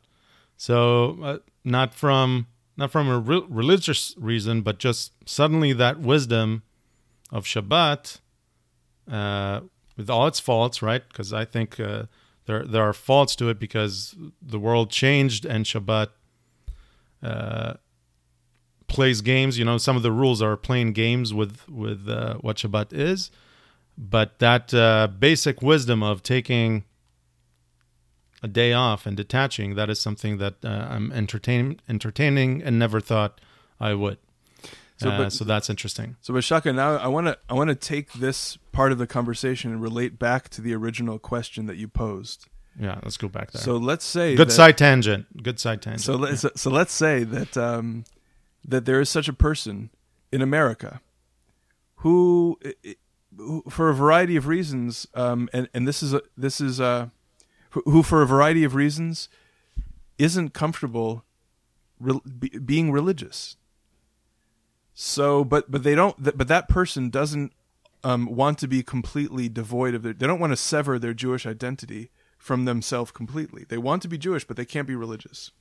So uh, not from not from a re- religious reason, but just suddenly that wisdom of Shabbat, uh, with all its faults, right? Because I think uh, there there are faults to it because the world changed and Shabbat uh, plays games. You know, some of the rules are playing games with with uh, what Shabbat is, but that uh, basic wisdom of taking a day off and detaching, that is something that uh, I'm entertain, entertaining and never thought I would. So, uh, so that's interesting. So, Bashaka, now I want to I want to take this part of the conversation and relate back to the original question that you posed. Yeah, let's go back there. So let's say good that, side tangent. Good side tangent. So let's yeah. so let's say that um, that there is such a person in America who, who for a variety of reasons, um, and and this is a, this is a who, for a variety of reasons, isn't comfortable re- be, being religious. So, but but they don't. But that person doesn't um, want to be completely devoid of their. They don't want to sever their Jewish identity from themselves completely. They want to be Jewish, but they can't be religious.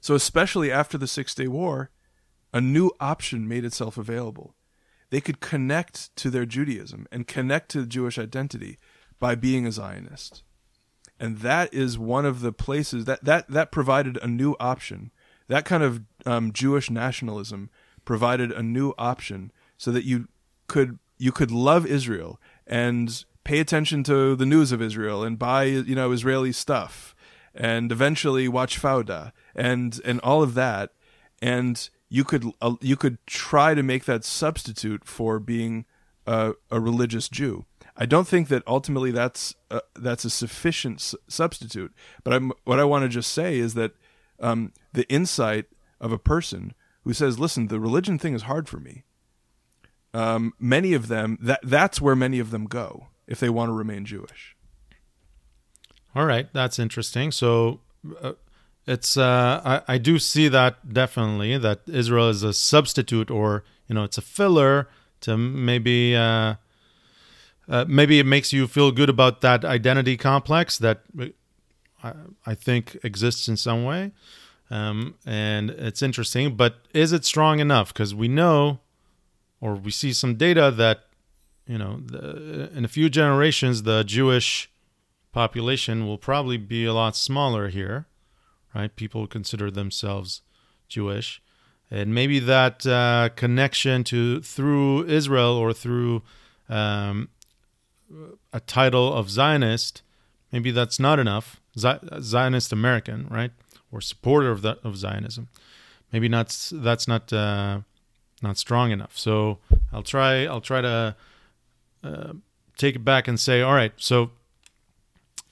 So, especially after the Six Day War, a new option made itself available. They could connect to their Judaism and connect to the Jewish identity by being a Zionist and that is one of the places that that that provided a new option. That kind of um, Jewish nationalism provided a new option so that you could you could love Israel and pay attention to the news of Israel and buy you know Israeli stuff and eventually watch Fauda and and all of that and you could uh, you could try to make that substitute for being a, a religious Jew. I don't think that ultimately that's a, that's a sufficient substitute. But I'm, what I want to just say is that um, the insight of a person who says, "Listen, the religion thing is hard for me." Um, many of them that that's where many of them go if they want to remain Jewish. All right, that's interesting. So. Uh, it's uh, I, I do see that definitely that Israel is a substitute or you know it's a filler to maybe uh, uh, maybe it makes you feel good about that identity complex that I, I think exists in some way. Um, and it's interesting but is it strong enough? Because we know or we see some data that you know the, in a few generations the Jewish population will probably be a lot smaller here right? People consider themselves Jewish, and maybe that uh, connection to through Israel or through um, a title of Zionist, maybe that's not enough. Zionist American, right, or supporter of that of Zionism, maybe not. That's not uh, not strong enough. So I'll try. I'll try to uh, take it back and say, all right. So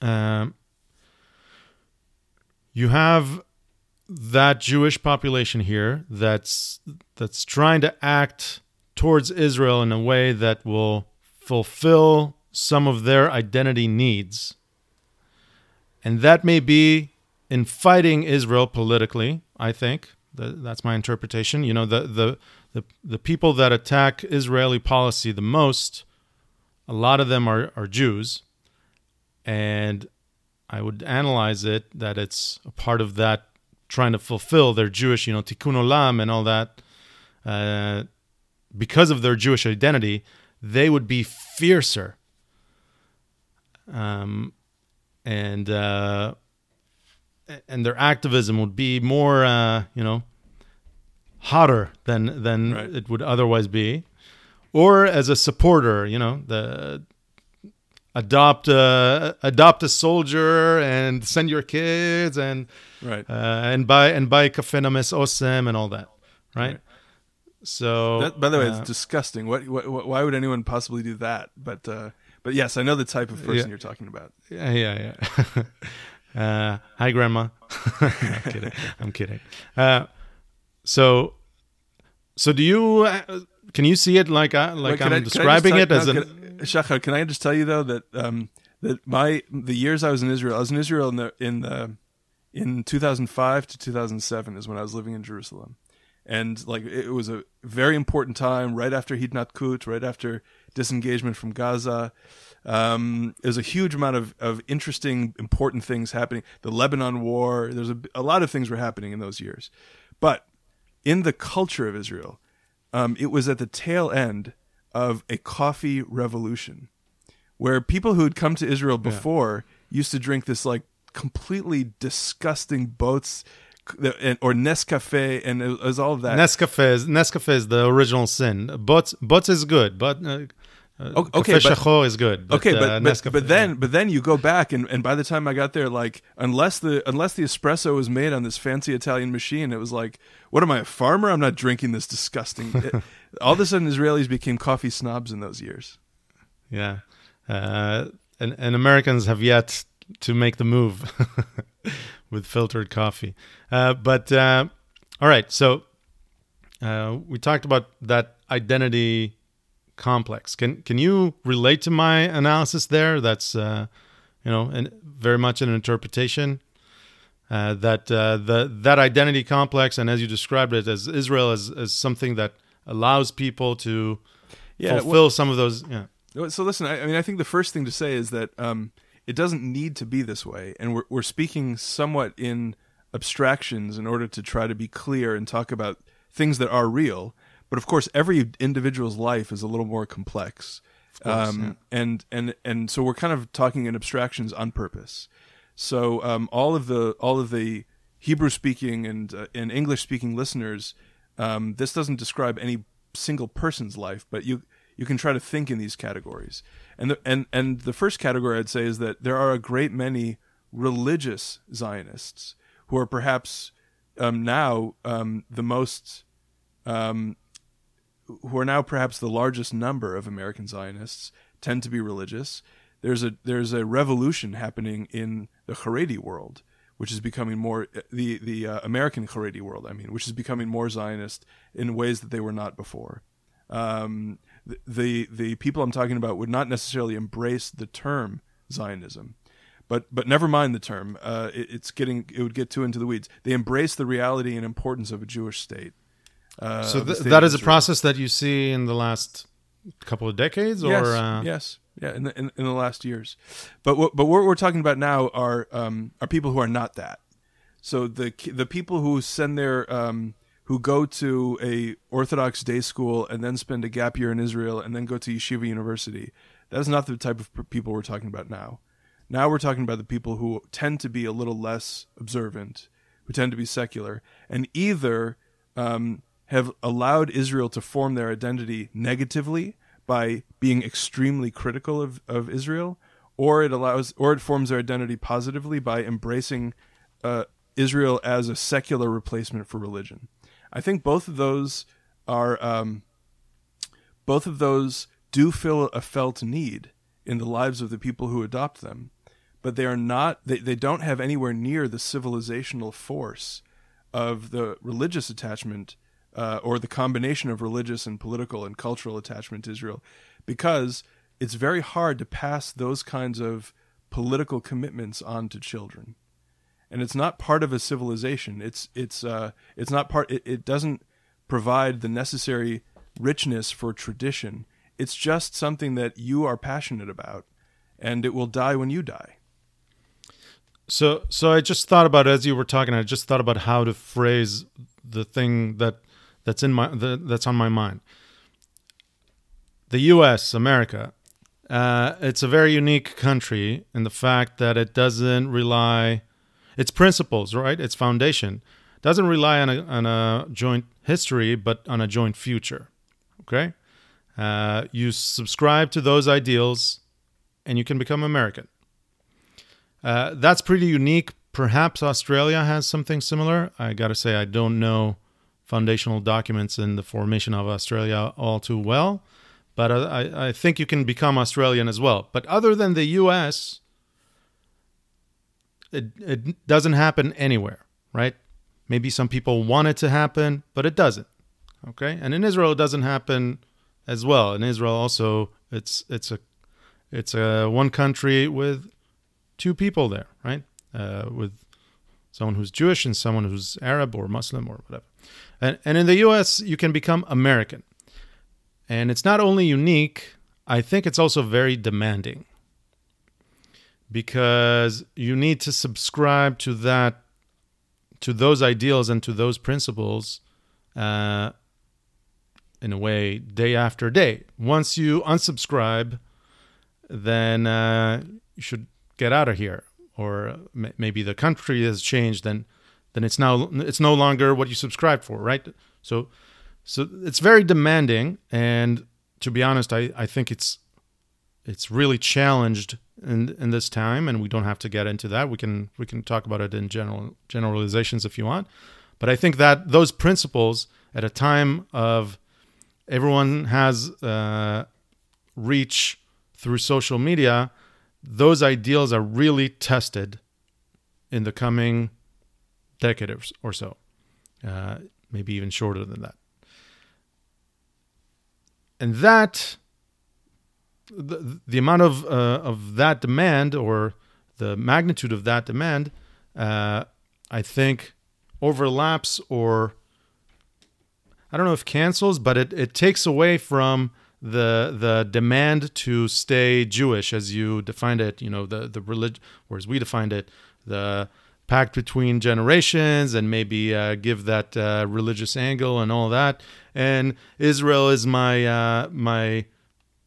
um, you have that Jewish population here that's that's trying to act towards Israel in a way that will fulfill some of their identity needs. And that may be in fighting Israel politically, I think. That's my interpretation. You know, the, the, the, the people that attack Israeli policy the most, a lot of them are, are Jews. And I would analyze it that it's a part of that trying to fulfill their Jewish, you know, tikkun olam and all that. Uh, because of their Jewish identity, they would be fiercer. Um, and uh, and their activism would be more, uh, you know, hotter than than right. it would otherwise be, or as a supporter, you know, the adopt a adopt a soldier and send your kids and right. uh, and buy and buy kafenames osem and all that right, right. so that, by the way uh, it's disgusting what, what, why would anyone possibly do that? But uh, but yes i know the type of person yeah. you're talking about. Yeah yeah yeah. Uh, hi grandma. I'm kidding. I'm kidding. Uh, so so do you uh, can you see it like I, like Wait, I'm I, describing it as no, an Shachar, can I just tell you though that um, that my the years I was in Israel, I was in Israel in the in the in 2005 to 2007 is when I was living in Jerusalem, and like it was a very important time right after Hitnatkut, right after disengagement from Gaza. Um, there's a huge amount of, of interesting, important things happening. The Lebanon War. There's a, a lot of things were happening in those years, but in the culture of Israel, um, it was at the tail end of a coffee revolution where people who had come to Israel before yeah. used to drink this like completely disgusting botz or Nescafe and it was all of that. Nescafe is Nescafe is the original sin. Botz botz is good, but uh, uh, okay, but, is good. But, okay, but uh, but, but, then but then you go back and, and by the time I got there, like unless the unless the espresso was made on this fancy Italian machine, it was like, what am I a farmer? I'm not drinking this disgusting. it, all of a sudden, Israelis became coffee snobs in those years. Yeah, uh, and and Americans have yet to make the move with filtered coffee. Uh, but uh, all right, so uh, we talked about that identity complex. Can can you relate to my analysis there? That's uh, you know, and very much an interpretation. Uh, that uh, the that identity complex, and as you described it, as Israel as as something that allows people to yeah, fulfill well, some of those. Yeah. So listen, I, I, mean, I think the first thing to say is that um, it doesn't need to be this way, and we're we're speaking somewhat in abstractions in order to try to be clear and talk about things that are real. But of course, every individual's life is a little more complex. Course, um, yeah. and and and so we're kind of talking in abstractions on purpose. So um, all of the all of the Hebrew speaking and uh, and English speaking listeners, um, this doesn't describe any single person's life, but you you can try to think in these categories. And the, and and the first category I'd say is that there are a great many religious Zionists who are perhaps um, now um, the most um, who are now perhaps the largest number of American Zionists tend to be religious. There's a there's a revolution happening in the Haredi world, which is becoming more the the uh, American Haredi world. I mean, which is becoming more Zionist in ways that they were not before. Um, the, the people I'm talking about would not necessarily embrace the term Zionism, but but never mind the term. Uh, it, it's getting it would get too into the weeds. They embrace the reality and importance of a Jewish state. Uh, so th- that is a process that you see in the last couple of decades, or yes, uh... yes, yeah, in the in, in, the last years. But what, but what we're talking about now are um, are people who are not that. So the the people who send their um, who go to a Orthodox day school and then spend a gap year in Israel and then go to yeshiva university. That's not the type of people we're talking about now. Now we're talking about the people who tend to be a little less observant, who tend to be secular, and either um, have allowed Israel to form their identity negatively by being extremely critical of, of Israel, or it allows or it forms their identity positively by embracing uh, Israel as a secular replacement for religion. I think both of those are um, both of those do fill a felt need in the lives of the people who adopt them, but they are not they, they don't have anywhere near the civilizational force of the religious attachment uh, or the combination of religious and political and cultural attachment to Israel, because it's very hard to pass those kinds of political commitments on to children, and it's not part of a civilization. It's it's uh, it's not part. It, it doesn't provide the necessary richness for tradition. It's just something that you are passionate about, and it will die when you die. So, so I just thought about as you were talking. I just thought about how to phrase the thing that that's in my the, that's on my mind. The U.S., America, uh, it's a very unique country in the fact that it doesn't rely its principles, right? Its foundation doesn't rely on a, on a joint history, but on a joint future. Okay, uh, you subscribe to those ideals, and you can become American. Uh, that's pretty unique. Perhaps Australia has something similar. I got to say, I don't know foundational documents in the formation of Australia all too well, but I, I think you can become Australian as well. But other than the US, it, it doesn't happen anywhere, right? Maybe some people want it to happen, but it doesn't. Okay, and in Israel, it doesn't happen as well. In Israel, also, it's it's a it's a one country with two people there, right? Uh, with someone who's Jewish and someone who's Arab or Muslim or whatever. And, and in the US, you can become American. And it's not only unique, I think it's also very demanding because you need to subscribe to that, to those ideals and to those principles uh, in a way day after day. Once you unsubscribe, then uh, you should get out of here. Or maybe the country has changed, then then it's now it's no longer what you subscribed for, right? So so it's very demanding and to be honest, I, I think it's it's really challenged in in this time and we don't have to get into that. We can we can talk about it in general generalizations if you want. But I think that those principles at a time of everyone has uh, reach through social media, those ideals are really tested in the coming decade or so, uh, maybe even shorter than that. And that, the, the amount of, uh, of that demand or the magnitude of that demand, uh, I think overlaps or I don't know if cancels, but it, it takes away from the the demand to stay Jewish as you defined it, you know, the the religion, whereas we defined it, the pact between generations and maybe uh, give that uh, religious angle and all that. And Israel is my uh, my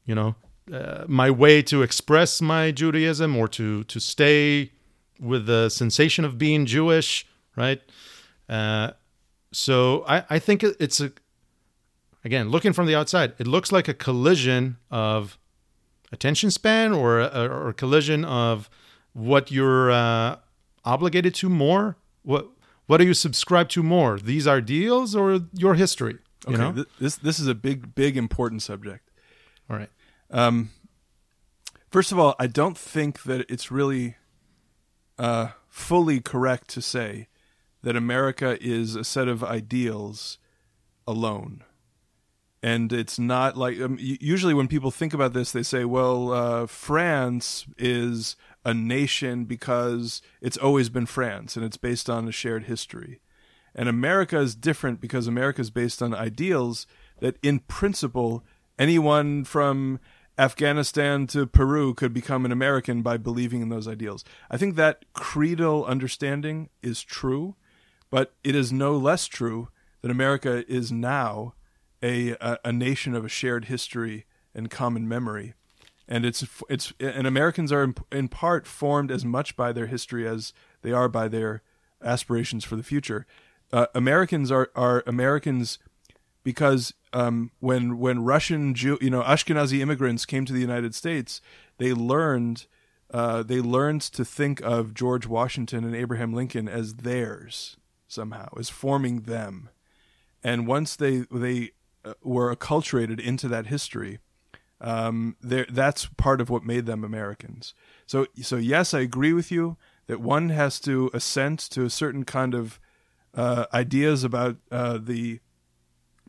you know uh, my way to express my Judaism or to to stay with the sensation of being Jewish, right? Uh, so I, I think it's a again, looking from the outside, it looks like a collision of attention span or a, or a collision of what you're uh, obligated to more. What what do you subscribe to more? These ideals or your history? You Okay, know? th- this this is a big big important subject. All right. Um, first of all, I don't think that it's really uh, fully correct to say that America is a set of ideals alone. And it's not like um, usually when people think about this, they say, "Well, uh, France is a nation because it's always been France, and it's based on a shared history." And America is different because America is based on ideals that, in principle, anyone from Afghanistan to Peru could become an American by believing in those ideals. I think that creedal understanding is true, but it is no less true that America is now a, a, a nation of a shared history and common memory. And it's it's and Americans are in, in part formed as much by their history as they are by their aspirations for the future. Uh, Americans are are Americans because um, when when Russian Jew, you know, Ashkenazi immigrants came to the United States, they learned uh, they learned to think of George Washington and Abraham Lincoln as theirs somehow, as forming them. And once they they uh, were acculturated into that history, um, that's part of what made them Americans. So so yes, I agree with you that one has to assent to a certain kind of uh, ideas about uh, the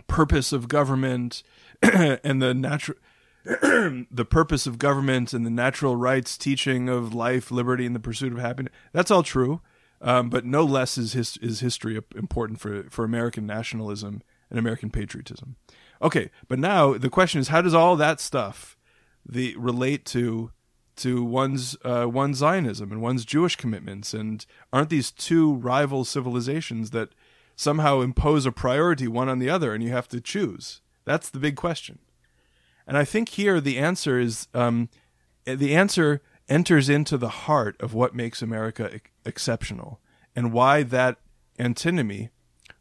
purpose of government and the natural the purpose of government and the natural rights teaching of life, liberty, and the pursuit of happiness. That's all true, um, but no less is his, is history important for for American nationalism and American patriotism. Okay, but now the question is, how does all that stuff the relate to to one's uh, one's Zionism and one's Jewish commitments? And aren't these two rival civilizations that somehow impose a priority one on the other, and you have to choose? That's the big question. And I think here the answer is um, the answer enters into the heart of what makes America ex- exceptional and why that antinomy,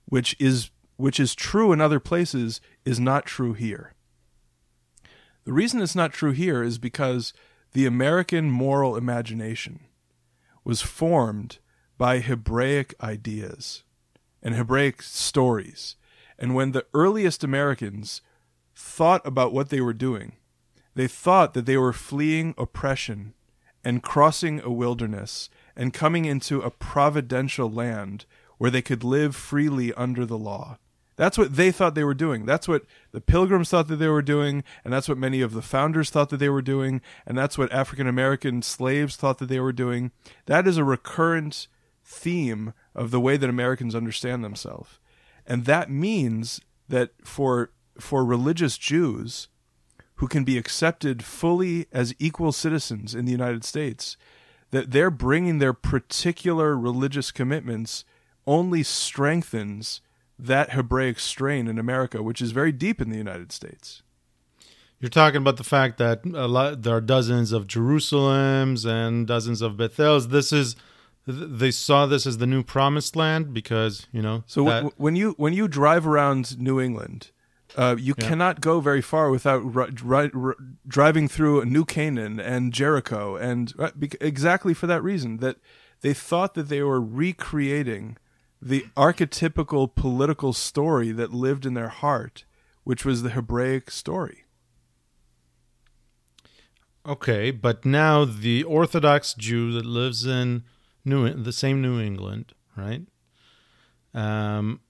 which is which is true in other places, is not true here. The reason it's not true here is because the American moral imagination was formed by Hebraic ideas and Hebraic stories. And when the earliest Americans thought about what they were doing, they thought that they were fleeing oppression and crossing a wilderness and coming into a providential land where they could live freely under the law. That's what they thought they were doing. That's what the pilgrims thought that they were doing, and that's what many of the founders thought that they were doing, and that's what African American slaves thought that they were doing. That is a recurrent theme of the way that Americans understand themselves. And that means that for for religious Jews who can be accepted fully as equal citizens in the United States, that they're bringing their particular religious commitments only strengthens that Hebraic strain in America, which is very deep in the United States. You're talking about the fact that a lot there are dozens of Jerusalems and dozens of Bethels. This is they saw this as the new promised land because you know. So that, w- when you when you drive around New England, uh, you Yeah. cannot go very far without ri- ri- ri- driving through New Canaan and Jericho, and right, bec- exactly for that reason that they thought that they were recreating the archetypical political story that lived in their heart, which was the Hebraic story. okay, but now the Orthodox Jew that lives in New the same New England, right? Um,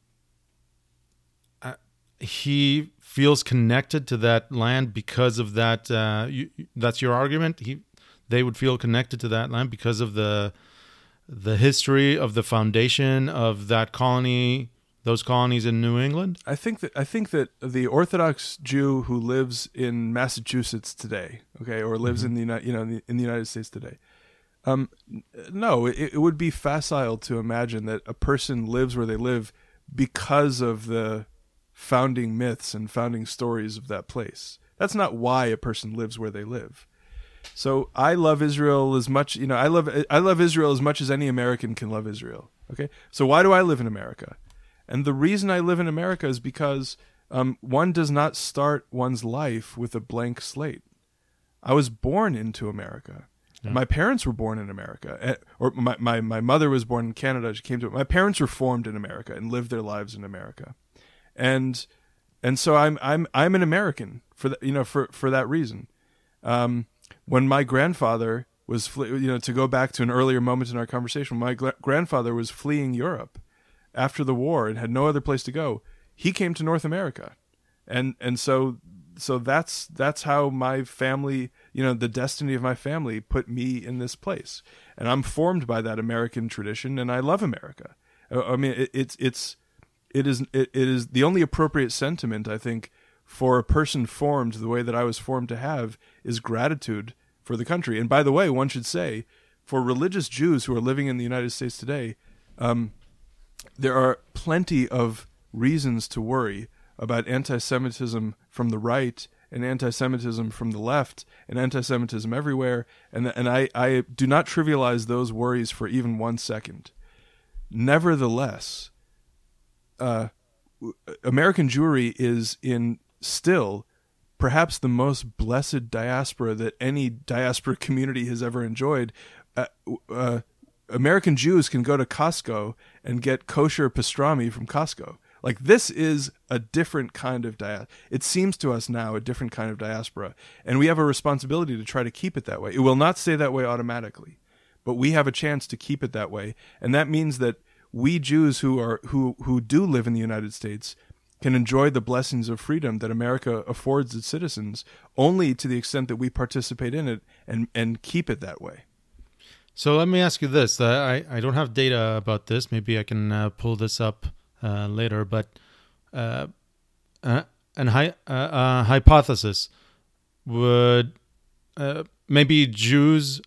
he feels connected to that land because of that. Uh, you, that's your argument. He, they would feel connected to that land because of the the history of the foundation of that colony, those colonies in New England. I think that I think that the Orthodox Jew who lives in Massachusetts today, okay, or lives in the United, you know, in the United States today, um, no, it, it would be facile to imagine that a person lives where they live because of the founding myths and founding stories of that place. That's not why a person lives where they live. So I love Israel as much, you know, I love I love Israel as much as any American can love Israel. Okay, so why do I live in America? And the reason I live in America is because um, one does not start one's life with a blank slate. I was born into America. Yeah. My parents were born in America, eh, or my, my, my mother was born in Canada. She came to. My parents were formed in America and lived their lives in America, and and so I'm I'm I'm an American for that you know for for that reason. Um, when my grandfather was fle- you know to go back to an earlier moment in our conversation, my gl- grandfather was fleeing Europe after the war and had no other place to go. He came to North America, and and so so that's that's how my family you know the destiny of my family put me in this place. And i'm formed by that american tradition and i love america. I mean it, it's it's it is it, it is the only appropriate sentiment i think for a person formed the way that i was formed to have is gratitude for the country. And by the way one should say for religious jews who are living in the united states today um, there are plenty of reasons to worry about anti Semitism from the right and anti Semitism from the left and anti Semitism everywhere. And, and I, I do not trivialize those worries for even one second. Nevertheless, uh, American Jewry is in still perhaps the most blessed diaspora that any diaspora community has ever enjoyed. Uh, uh, American Jews can go to Costco and get kosher pastrami from Costco. Like this is a different kind of diaspora. It seems to us now a different kind of diaspora, and we have a responsibility to try to keep it that way. It will not stay that way automatically, but we have a chance to keep it that way, and that means that we Jews who are who who do live in the United States can enjoy the blessings of freedom that America affords its citizens only to the extent that we participate in it and and keep it that way. So let me ask you this: I I don't have data about this. Maybe I can uh, pull this up uh, later, but uh, uh, an uh, hypothesis would maybe Jews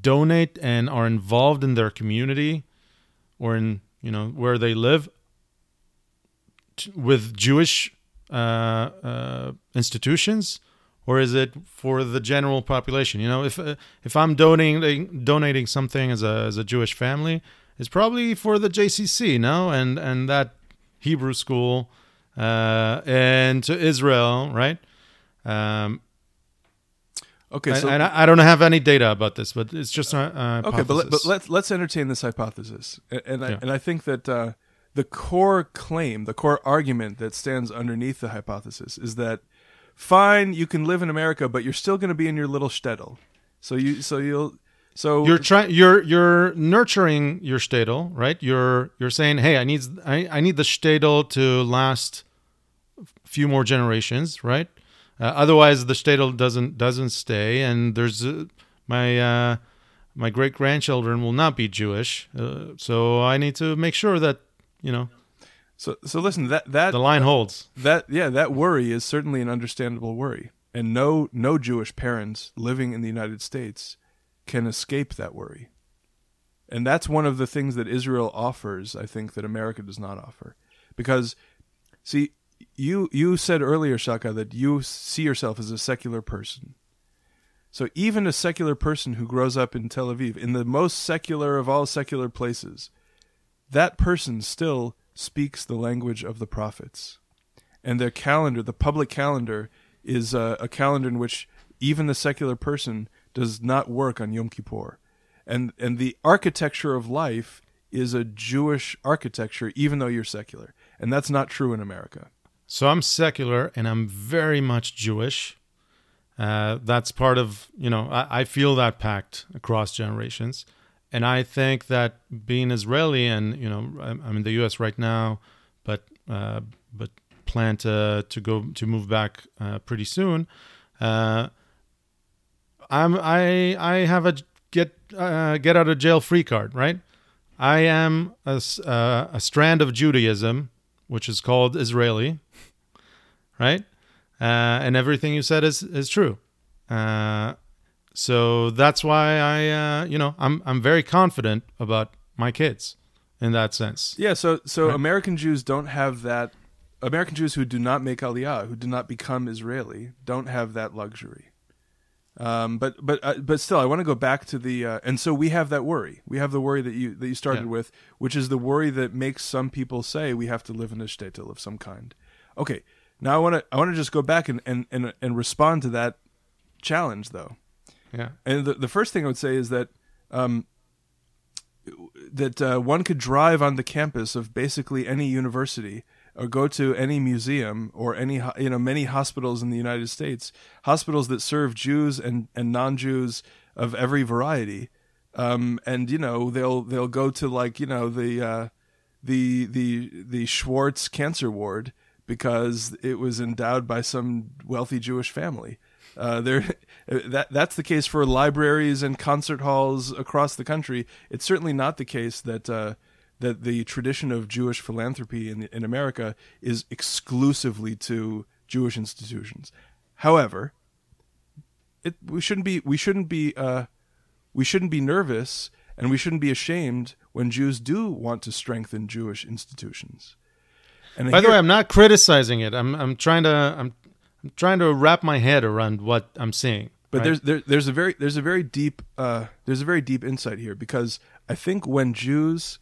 donate and are involved in their community or in you know where they live t- with Jewish institutions or is it for the general population? You know, if uh, if I'm donating donating something as a as a Jewish family, it's probably for the JCC, no, and and that Hebrew school, uh, and to Israel, right? Um, okay, so and I, I, don't have any data about this, but it's just a, a okay. But, let, but let's let's entertain this hypothesis, and, and I Yeah. and I think that uh, the core claim, the core argument that stands underneath the hypothesis is that fine, you can live in America, but you're still going to be in your little shtetl. So you so you'll so you're trying you're you're nurturing your shtetl, right? You're you're saying, hey, I need I, I need the shtetl to last a few more generations, right? Uh, otherwise, the shtetl doesn't doesn't stay, and there's uh, my uh, my great grandchildren will not be Jewish, uh, so I need to make sure that you know so so listen that that the line holds. that yeah that worry is certainly an understandable worry and no no jewish parents living in the united states can escape that worry. And that's one of the things that israel offers i think that america does not offer. Because see you you said earlier Shachar that you see yourself as a secular person. So even a secular person who grows up in tel aviv in the most secular of all secular places that person still speaks the language of the prophets. And their calendar, the public calendar, is a, a calendar in which even the secular person does not work on Yom Kippur, and and the architecture of life is a Jewish architecture, even though you're secular, and that's not true in America. So I'm secular and I'm very much Jewish. Uh, that's part of, you know, I, I feel that pact across generations. And I think that being Israeli and, you know, I'm, I'm in the US right now, but, uh, but plan to, to go to move back uh, pretty soon. Uh, I'm, I, I have a get, uh, get out of jail free card, right? I am a, uh, a strand of Judaism, which is called Israeli, right? Uh, and everything you said is is true. Uh, so that's why I, uh, you know, I'm I'm very confident about my kids in that sense. Yeah, so so Right. American Jews don't have that. American Jews who do not make Aliyah, who do not become Israeli, don't have that luxury. Um, but but uh, but still, I want to go back to the uh, and so we have that worry. We have the worry that you that you started Yeah. with, which is the worry that makes some people say we have to live in a shtetl of some kind. Okay, Now I want to I want to just go back and, and, and, and respond to that challenge though. Yeah. And the, the first thing I would say is that um, that uh, one could drive on the campus of basically any university or go to any museum or any you know many hospitals in the United States, hospitals that serve Jews and, and non-Jews of every variety. Um, and you know they'll they'll go to like you know the uh, the the the Schwartz cancer ward because it was endowed by some wealthy Jewish family. Uh, there, that that's the case for libraries and concert halls across the country. It's certainly not the case that uh, that the tradition of Jewish philanthropy in in America is exclusively to Jewish institutions. However, it we shouldn't be we shouldn't be uh, we shouldn't be nervous and we shouldn't be ashamed when Jews do want to strengthen Jewish institutions. And By here, the way, I'm not criticizing it. I'm I'm trying to I'm I'm trying to wrap my head around what I'm seeing. But right? there's there, there's a very there's a very deep uh, there's a very deep insight here because I think when Jews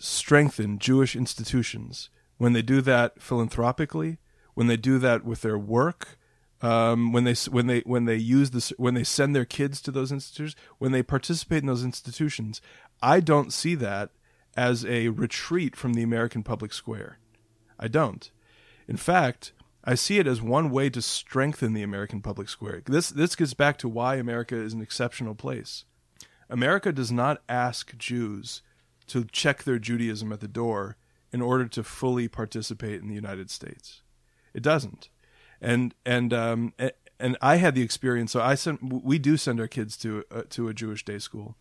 strengthen Jewish institutions, when they do that philanthropically, when they do that with their work, um, when they when they when they use this when they send their kids to those institutions, when they participate in those institutions, I don't see that as a retreat from the American public square. I don't. In fact, I see it as one way to strengthen the American public square. This this gets back to why America is an exceptional place. America does not ask Jews to check their Judaism at the door in order to fully participate in the United States. It doesn't. And and um and I had the experience. So I sent we do send our kids to uh, to a Jewish day school.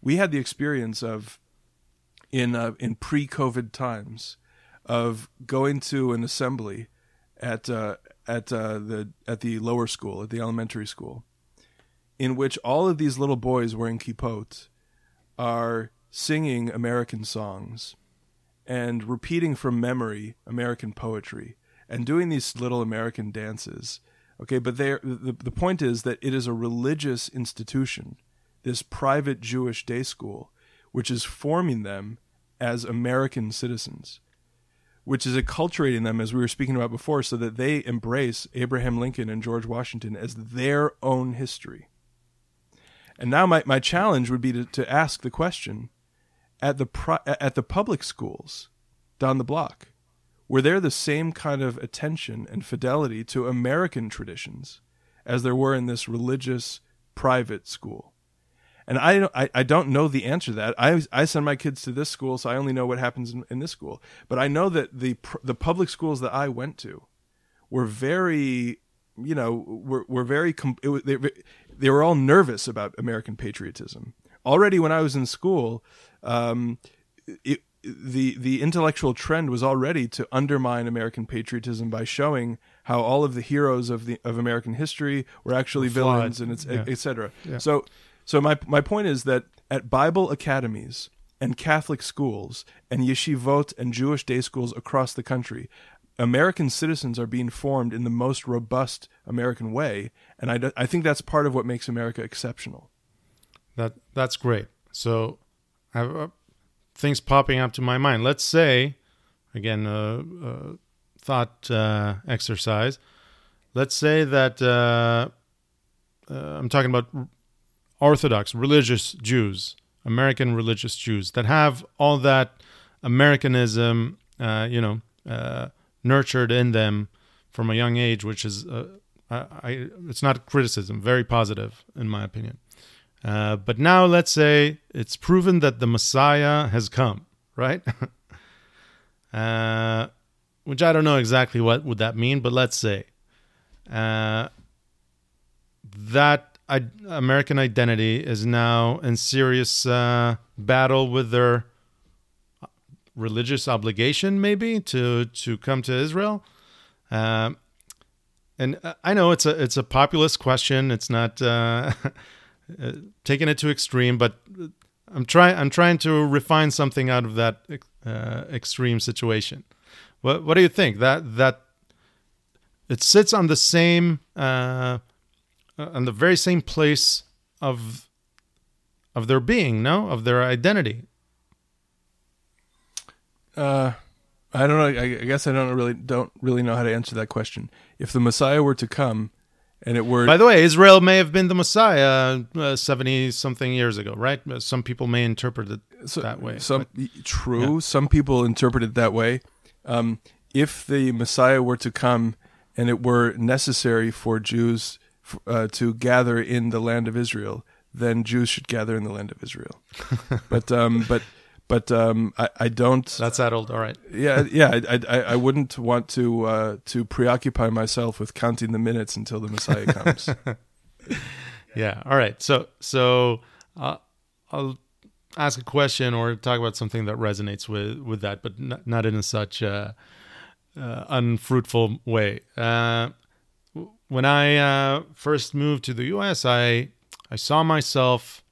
We had the experience of in uh, in pre-COVID times of going to an assembly at uh, at uh, the at the lower school, at the elementary school, in which all of these little boys wearing kippot are singing American songs and repeating from memory American poetry and doing these little American dances. Okay, but the, the point is that it is a religious institution, this private Jewish day school, which is forming them as American citizens which is acculturating them, as we were speaking about before, so that they embrace Abraham Lincoln and George Washington as their own history. And now my, my challenge would be to, to ask the question at the pri- at the public schools down the block, were there the same kind of attention and fidelity to American traditions as there were in this religious private school? And I, I, I don't know the answer to that. I, I send my kids to this school, so I only know what happens in, in this school. But I know that the the public schools that I went to were very, you know, were were very. It, they, they were all nervous about American patriotism. Already when I was in school, um, it, the the intellectual trend was already to undermine American patriotism by showing how all of the heroes of the of American history were actually villains and it's yeah. etc. Yeah. So so my my point is that at Bible academies and Catholic schools and yeshivot and Jewish day schools across the country, American citizens are being formed in the most robust American way, and I, I think that's part of what makes America exceptional. That that's great. So, have uh, things popping up to my mind. Let's say, again, uh, uh, thought uh, exercise. Let's say that uh, uh, I'm talking about Orthodox religious Jews, American religious Jews that have all that Americanism, uh, you know, nurtured in them from a young age, which is, uh, I, it's not criticism, very positive in my opinion. Uh, but now let's say it's proven that the Messiah has come, right? Uh, which I don't know exactly what would that mean, but let's say uh, that American identity is now in serious uh, battle with their religious obligation, maybe to to come to Israel. Um, and I know it's a it's a populist question. It's not uh, taking it to extreme, but I'm trying I'm trying to refine something out of that uh, extreme situation. What what do you think? That that it sits on the same uh, on the very same place of of their being, no, of their identity. Uh, I don't know. I, I guess I don't really don't really know how to answer that question. If the Messiah were to come, and it were By the way, Israel may have been the Messiah uh, seventy something years ago, right? Uh, Some people may interpret it so- that way. Some but- true. Some people interpret it that way. Um, if the Messiah were to come, and it were necessary for Jews f- uh, to gather in the land of Israel, then Jews should gather in the land of Israel. but um, but but um, I, I don't. that's settled. All right. yeah, yeah. I, I, I wouldn't want to uh, to preoccupy myself with counting the minutes until the Messiah comes. Yeah. All right. So so uh, I'll ask a question or talk about something that resonates with with that, but not, not in a such uh, uh, unfruitful way. Uh, when I uh, first moved to the U.S., I I saw myself.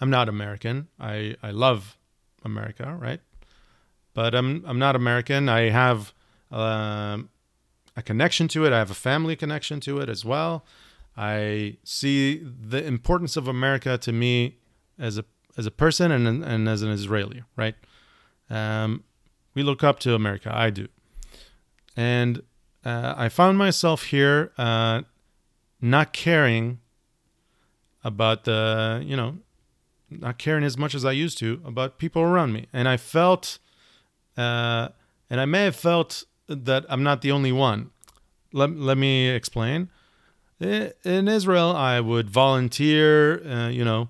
I'm not American. I I love America, right? But I'm I'm not American. I have um, a connection to it. I have a family connection to it as well. I see the importance of America to me as a as a person and and as an Israeli, right? Um, we look up to America. I do, and uh, I found myself here uh, not caring about the you know not caring as much as I used to about people around me, and I felt, uh, and I may have felt that I'm not the only one. Let let me explain in Israel, I would volunteer, uh, you know,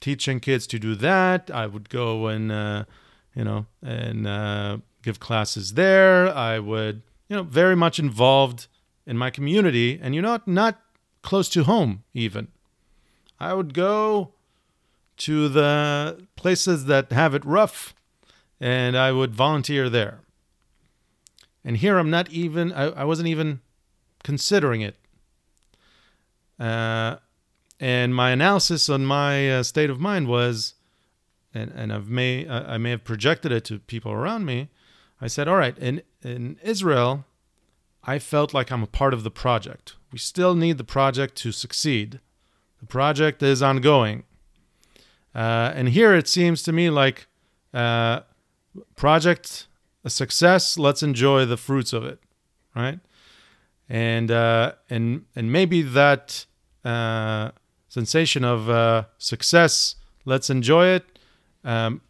teaching kids to do that. I would go and, uh, you know, and uh, give classes there. I would, you know, very much involved in my community, and you know, not close to home even. I would go to the places that have it rough, and I would volunteer there. And here, I'm not even. I, I wasn't even considering it. Uh, and my analysis on my uh, state of mind was, and, and I've may I may have projected it to people around me. I said, all right, in in Israel, I felt like I'm a part of the project. We still need the project to succeed. The project is ongoing, uh, and here it seems to me like uh, project a success. Let's enjoy the fruits of it, right? and uh, and and maybe that uh, sensation of uh, success, let's enjoy it, um,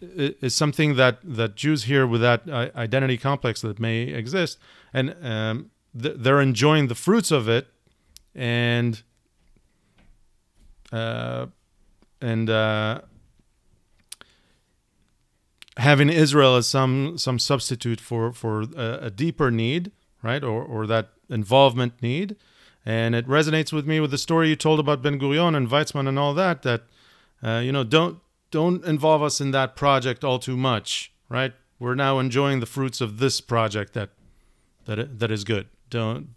is something that that Jews here with that uh, identity complex that may exist, and um, th- they're enjoying the fruits of it, and uh, and uh, having Israel as some some substitute for for a, a deeper need, right, or or that involvement need, and it resonates with me with the story you told about Ben Gurion and Weizmann and all that. That uh, you know don't don't involve us in that project all too much, right? We're now enjoying the fruits of this project that that that is good. Don't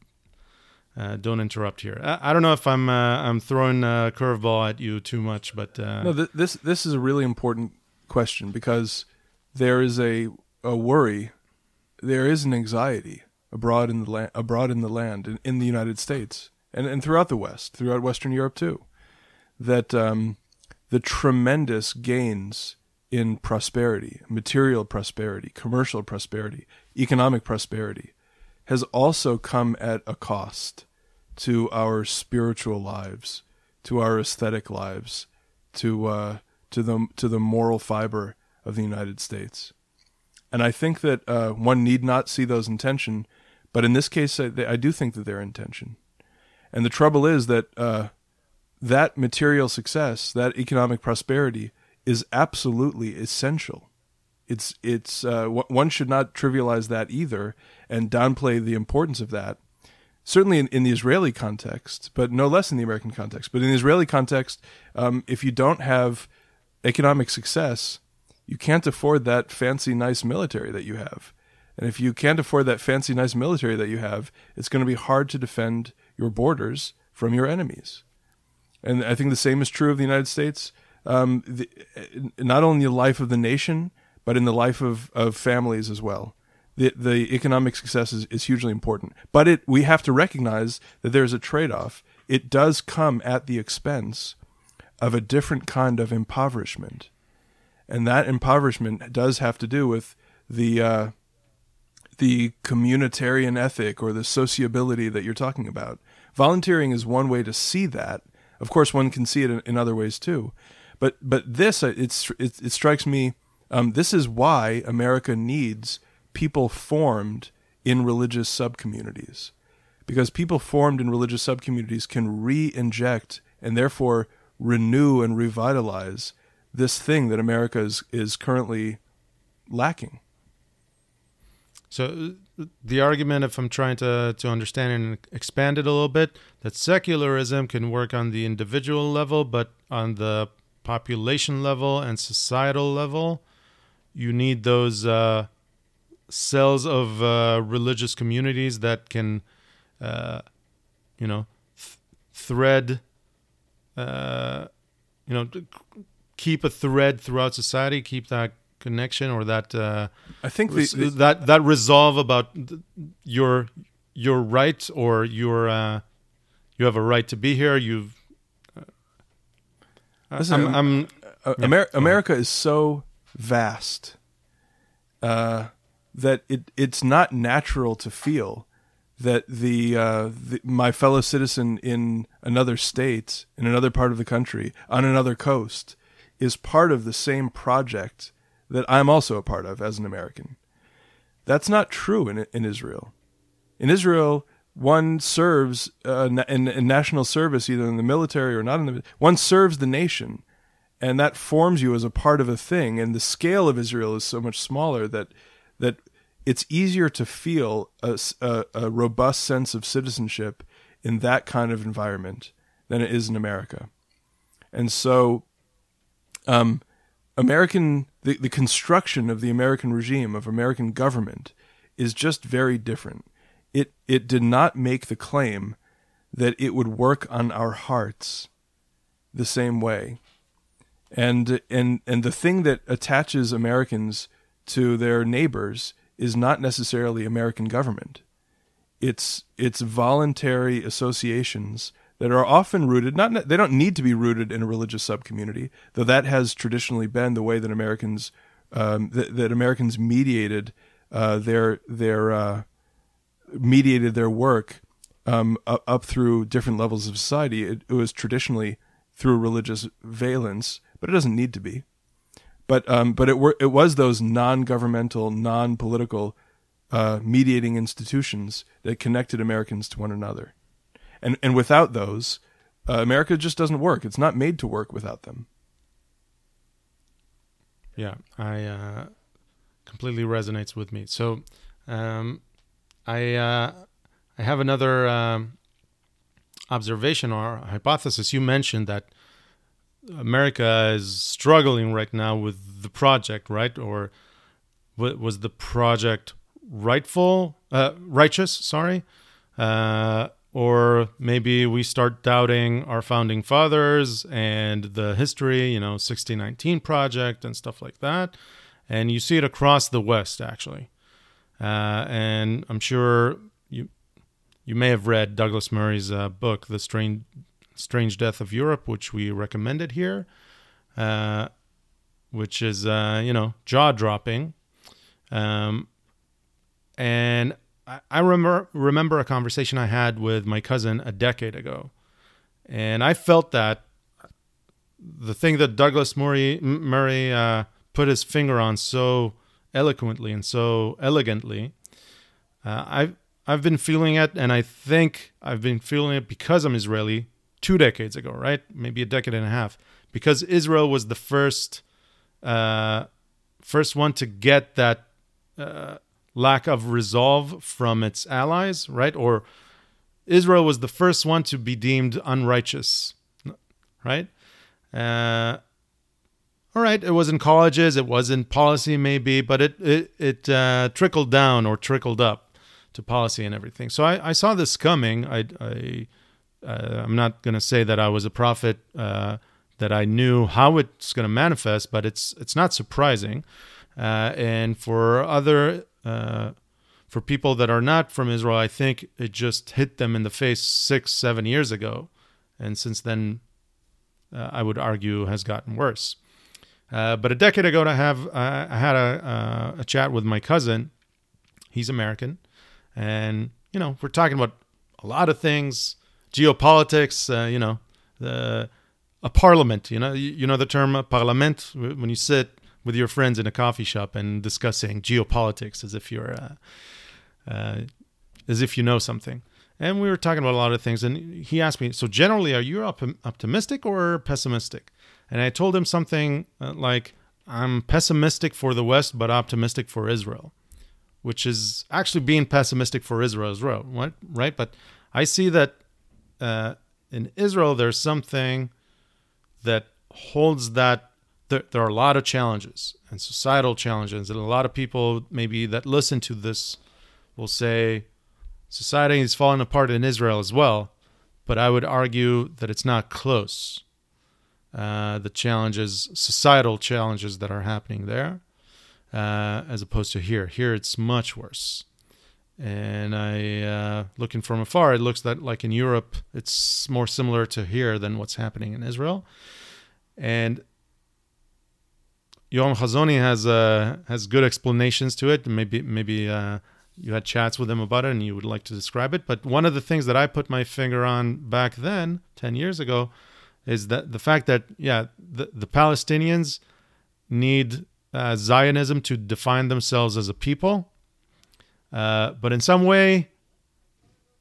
uh, don't interrupt here. I, I don't know if I'm uh, I'm throwing a curveball at you too much, but uh, No, th- this this is a really important question because there is a a worry, there is an anxiety abroad in the land, abroad in the land, in, in the United States, and and throughout the West, throughout Western Europe too, that um, the tremendous gains in prosperity, material prosperity, commercial prosperity, economic prosperity, has also come at a cost to our spiritual lives, to our aesthetic lives, to uh, to the to the moral fiber of the United States. And I think that uh, one need not see those in tension, but in this case, I, I do think that they're intention. And the trouble is that uh, that material success, that economic prosperity, is absolutely essential. It's it's uh, w- one should not trivialize that either and downplay the importance of that. Certainly in, in the Israeli context, but no less in the American context. But in the Israeli context, um, if you don't have economic success, you can't afford that fancy, nice military that you have. And if you can't afford that fancy, nice military that you have, it's going to be hard to defend your borders from your enemies. And I think the same is true of the United States. Um, the, not only the life of the nation, but in the life of, of families as well. The, the economic success is, is hugely important. But it, we have to recognize that there's a trade off. It does come at the expense of a different kind of impoverishment. And that impoverishment does have to do with the uh, the communitarian ethic or the sociability that you're talking about. Volunteering is one way to see that. Of course, one can see it in, in other ways too. But but this uh, it's it, it strikes me. Um, this is why America needs people formed in religious subcommunities, because people formed in religious subcommunities can re-inject and therefore renew and revitalize this thing that America is is currently lacking. So the argument, if I'm trying to to understand and expand it a little bit, that secularism can work on the individual level, but on the population level and societal level, you need those uh, cells of uh, religious communities that can, uh, you know, th- thread, uh, you know, keep a thread throughout society, keep that connection or that uh, I think the, the, that that resolve about your your right or your uh, you have a right to be here. You've uh, Listen, I'm, I'm yeah. Amer- America is so vast uh, that it it's not natural to feel that the, uh, the, my fellow citizen in another state in another part of the country on another coast is part of the same project that I'm also a part of as an American. That's not true in in Israel. In Israel, one serves uh, in, in national service, either in the military or not in the. One serves the nation, and that forms you as a part of a thing. And the scale of Israel is so much smaller that that it's easier to feel a, a, a robust sense of citizenship in that kind of environment than it is in America. And so, um, American the, the construction of the American regime of American government is just very different. It it did not make the claim that it would work on our hearts the same way. And and and the thing that attaches Americans to their neighbors is not necessarily American government. It's it's voluntary associations that are often rooted not they don't need to be rooted in a religious subcommunity though that has traditionally been the way that Americans um, that, that, Americans mediated uh, their their uh, mediated their work um, up, up, through different levels of society it, it, was traditionally through religious valence but it doesn't need to be but um, but it were it was those non-governmental non-political uh, mediating institutions that connected Americans to one another and and without those, uh, America just doesn't work. It's not made to work without them. Yeah, I uh, completely resonates with me. So, um, I uh, I have another um, observation or hypothesis. You mentioned that America is struggling right now with the project, right? Or was the project rightful, uh, righteous? Sorry, uh, or maybe we start doubting our founding fathers and the history, you know, 1619 project and stuff like that. And you see it across the West, actually. Uh, and I'm sure you you may have read Douglas Murray's uh, book, The Strange Strange Death of Europe, which we recommended here, uh, which is uh, you know jaw dropping. Um, and I remember remember a conversation I had with my cousin a decade ago, and I felt that the thing that Douglas Murray Murray uh, put his finger on so eloquently and so elegantly, uh, I've I've been feeling it, and I think I've been feeling it because I'm Israeli two decades ago, right? Maybe a decade and a half, because Israel was the first uh, first one to get that uh, lack of resolve from its allies, right? Or Israel was the first one to be deemed unrighteous, right? Uh, all right, it was in colleges, it was in policy, maybe, but it it, it uh, trickled down or trickled up to policy and everything. So I, I saw this coming. I, I uh, I'm not going to say that I was a prophet, uh, that I knew how it's going to manifest, but it's it's not surprising. Uh, and for other uh, for people that are not from Israel, I think it just hit them in the face six, seven years ago, and since then, uh, I would argue has gotten worse. Uh, but a decade ago, I have I had a a chat with my cousin. He's American, and you know we're talking about a lot of things, geopolitics. Uh, you know, the a parliament. You know, you, you know the term parliament when you sit with your friends in a coffee shop and discussing geopolitics as if you're uh, uh, as if you know something. And we were talking about a lot of things, and he asked me, "So generally, are you op- optimistic or pessimistic?" And I told him something uh, like, "I'm pessimistic for the West, but optimistic for Israel," which is actually being pessimistic for Israel as well, right? Right? But I see that uh, in Israel, there's something that holds that there, there, are a lot of challenges and societal challenges and a lot of people maybe that listen to this will say society is falling apart in israel as well but i would argue that it's not close uh, the challenges societal challenges that are happening there uh, as opposed to here. Here it's much worse and I uh, looking from afar, it looks that like in Europe, it's more similar to here than what's happening in Israel. And Yoram Hazony has uh, has good explanations to it. Maybe maybe uh, you had chats with him about it and you would like to describe it. But one of the things that I put my finger on back then, ten years ago, is that the fact that yeah, the, the Palestinians need uh, Zionism to define themselves as a people uh, but in some way,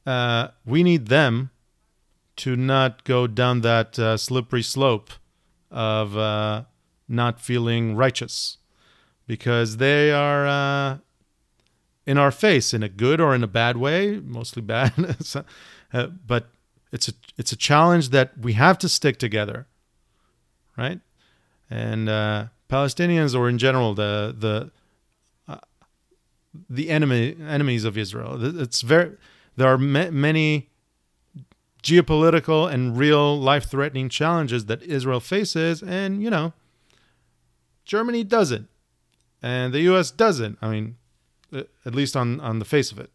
uh, we need them to not go down that uh, slippery slope of uh, not feeling righteous because they are uh, in our face in a good or in a bad way, mostly bad. but it's a it's a challenge that we have to stick together, right? And Palestinians, or in general, the the the enemy enemies of Israel. It's very there are ma- many geopolitical and real life-threatening challenges that Israel faces, and you know, Germany doesn't, and the U.S. doesn't. I mean, at least on on the face of it.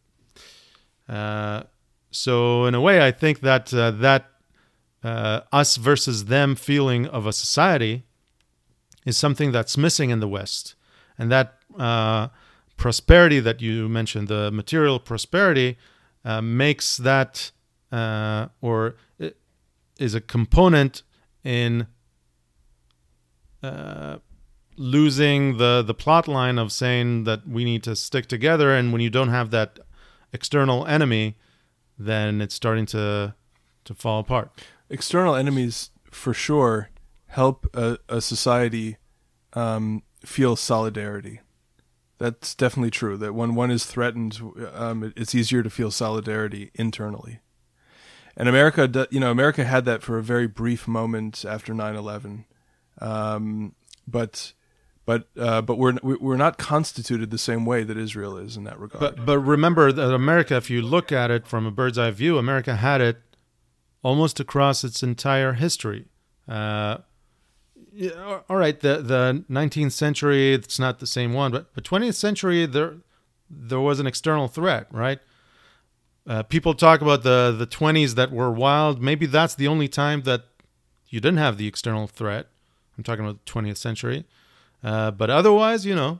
Uh, so in a way, I think that uh, that uh, us versus them feeling of a society is something that's missing in the West, and that uh, prosperity that you mentioned, the material prosperity, uh, makes that uh, or is a component in uh, losing the the plot line of saying that we need to stick together, and when you don't have that external enemy, then it's starting to to fall apart. External enemies, for sure, help a, a society um, feel solidarity that's definitely true. That when one is threatened, um, it's easier to feel solidarity internally. And America, you know, America had that for a very brief moment after 9/11, um, but but uh, but we're we're not constituted the same way that Israel is in that regard. But but remember that America, if you look at it from a bird's eye view, America had it almost across its entire history. Uh, yeah, all right. The the 19th century, it's not the same one, but but 20th century, there there was an external threat, right? Uh, people talk about the the 20s that were wild. Maybe that's the only time that you didn't have the external threat. I'm talking about the 20th century, uh, but otherwise, you know,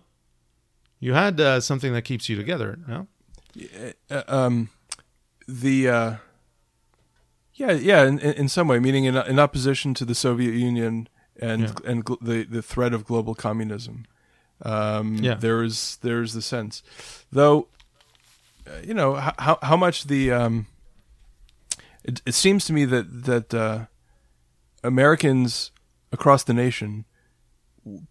you had uh, something that keeps you together. No, uh, um, the uh, yeah, yeah, in, in some way, meaning in in opposition to the Soviet Union and yeah. and gl- the the threat of global communism. Um, yeah. there's there's the sense, though. Uh, you know how how much the um, it, it seems to me that that uh, Americans across the nation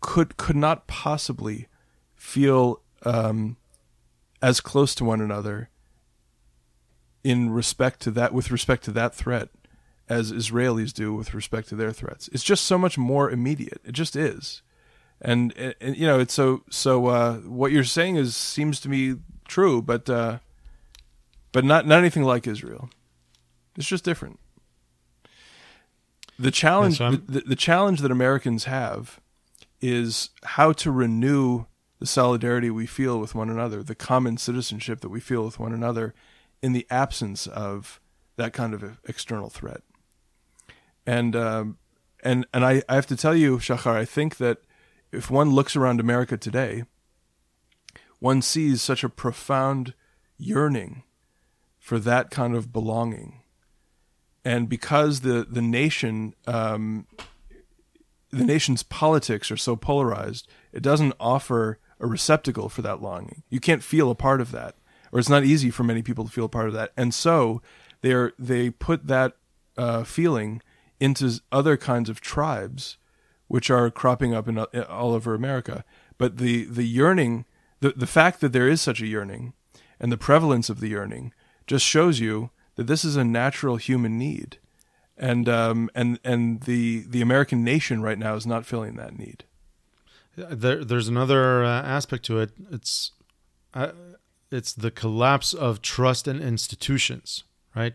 could could not possibly feel um, as close to one another in respect to that with respect to that threat as Israelis do with respect to their threats. It's just so much more immediate. It just is. And, and you know, it's so so uh, what you're saying is seems to me true, but uh, but not not anything like Israel. It's just different. The challenge the, the, the challenge that Americans have is how to renew the solidarity we feel with one another, the common citizenship that we feel with one another in the absence of that kind of external threat and um, and and I, I have to tell you, Shachar, I think that if one looks around America today, one sees such a profound yearning for that kind of belonging. And because the, the nation, um, the nation's politics are so polarized, it doesn't offer a receptacle for that longing. You can't feel a part of that, or it's not easy for many people to feel a part of that. And so they are, they put that uh, feeling into other kinds of tribes, which are cropping up in, in all over America. But the the yearning, the the fact that there is such a yearning, and the prevalence of the yearning, just shows you that this is a natural human need, and um, and and the the American nation right now is not filling that need. There, there's another uh, aspect to it. It's uh, it's the collapse of trust in institutions, right?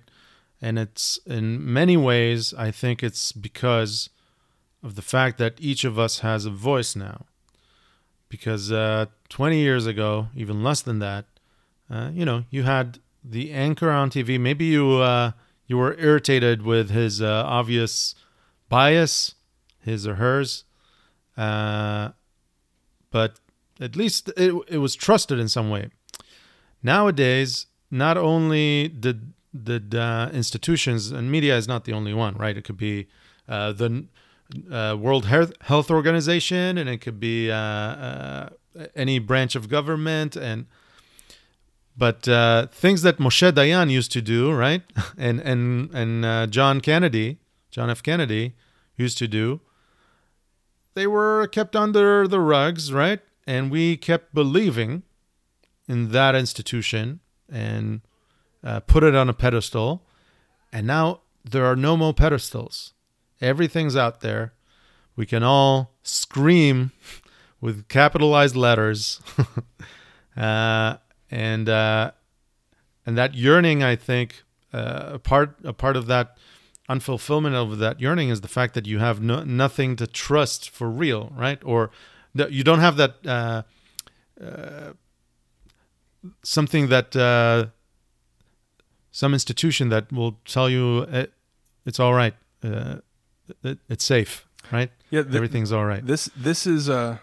And it's in many ways, I think it's because of the fact that each of us has a voice now. Because uh, 20 years ago, even less than that, uh, you know, you had the anchor on TV. Maybe you uh, you were irritated with his uh, obvious bias, his or hers, uh, but at least it, it was trusted in some way. Nowadays, not only did the uh, institutions and media is not the only one, right? It could be uh, the uh, World Health Organization, and it could be uh, uh, any branch of government, and but uh, things that Moshe Dayan used to do, right? And and and John Kennedy, John F. Kennedy, used to do. They were kept under the rugs, right? And we kept believing in that institution and uh, put it on a pedestal, and now there are no more pedestals. Everything's out there. We can all scream with capitalized letters, uh, and uh, and that yearning, I think, uh, a part a part of that unfulfillment of that yearning is the fact that you have no, nothing to trust for real, right? Or that you don't have that uh, uh, something that some institution that will tell you it, eh, it's all right, uh, it, it's safe, right? Yeah, the, everything's all right. This this is uh,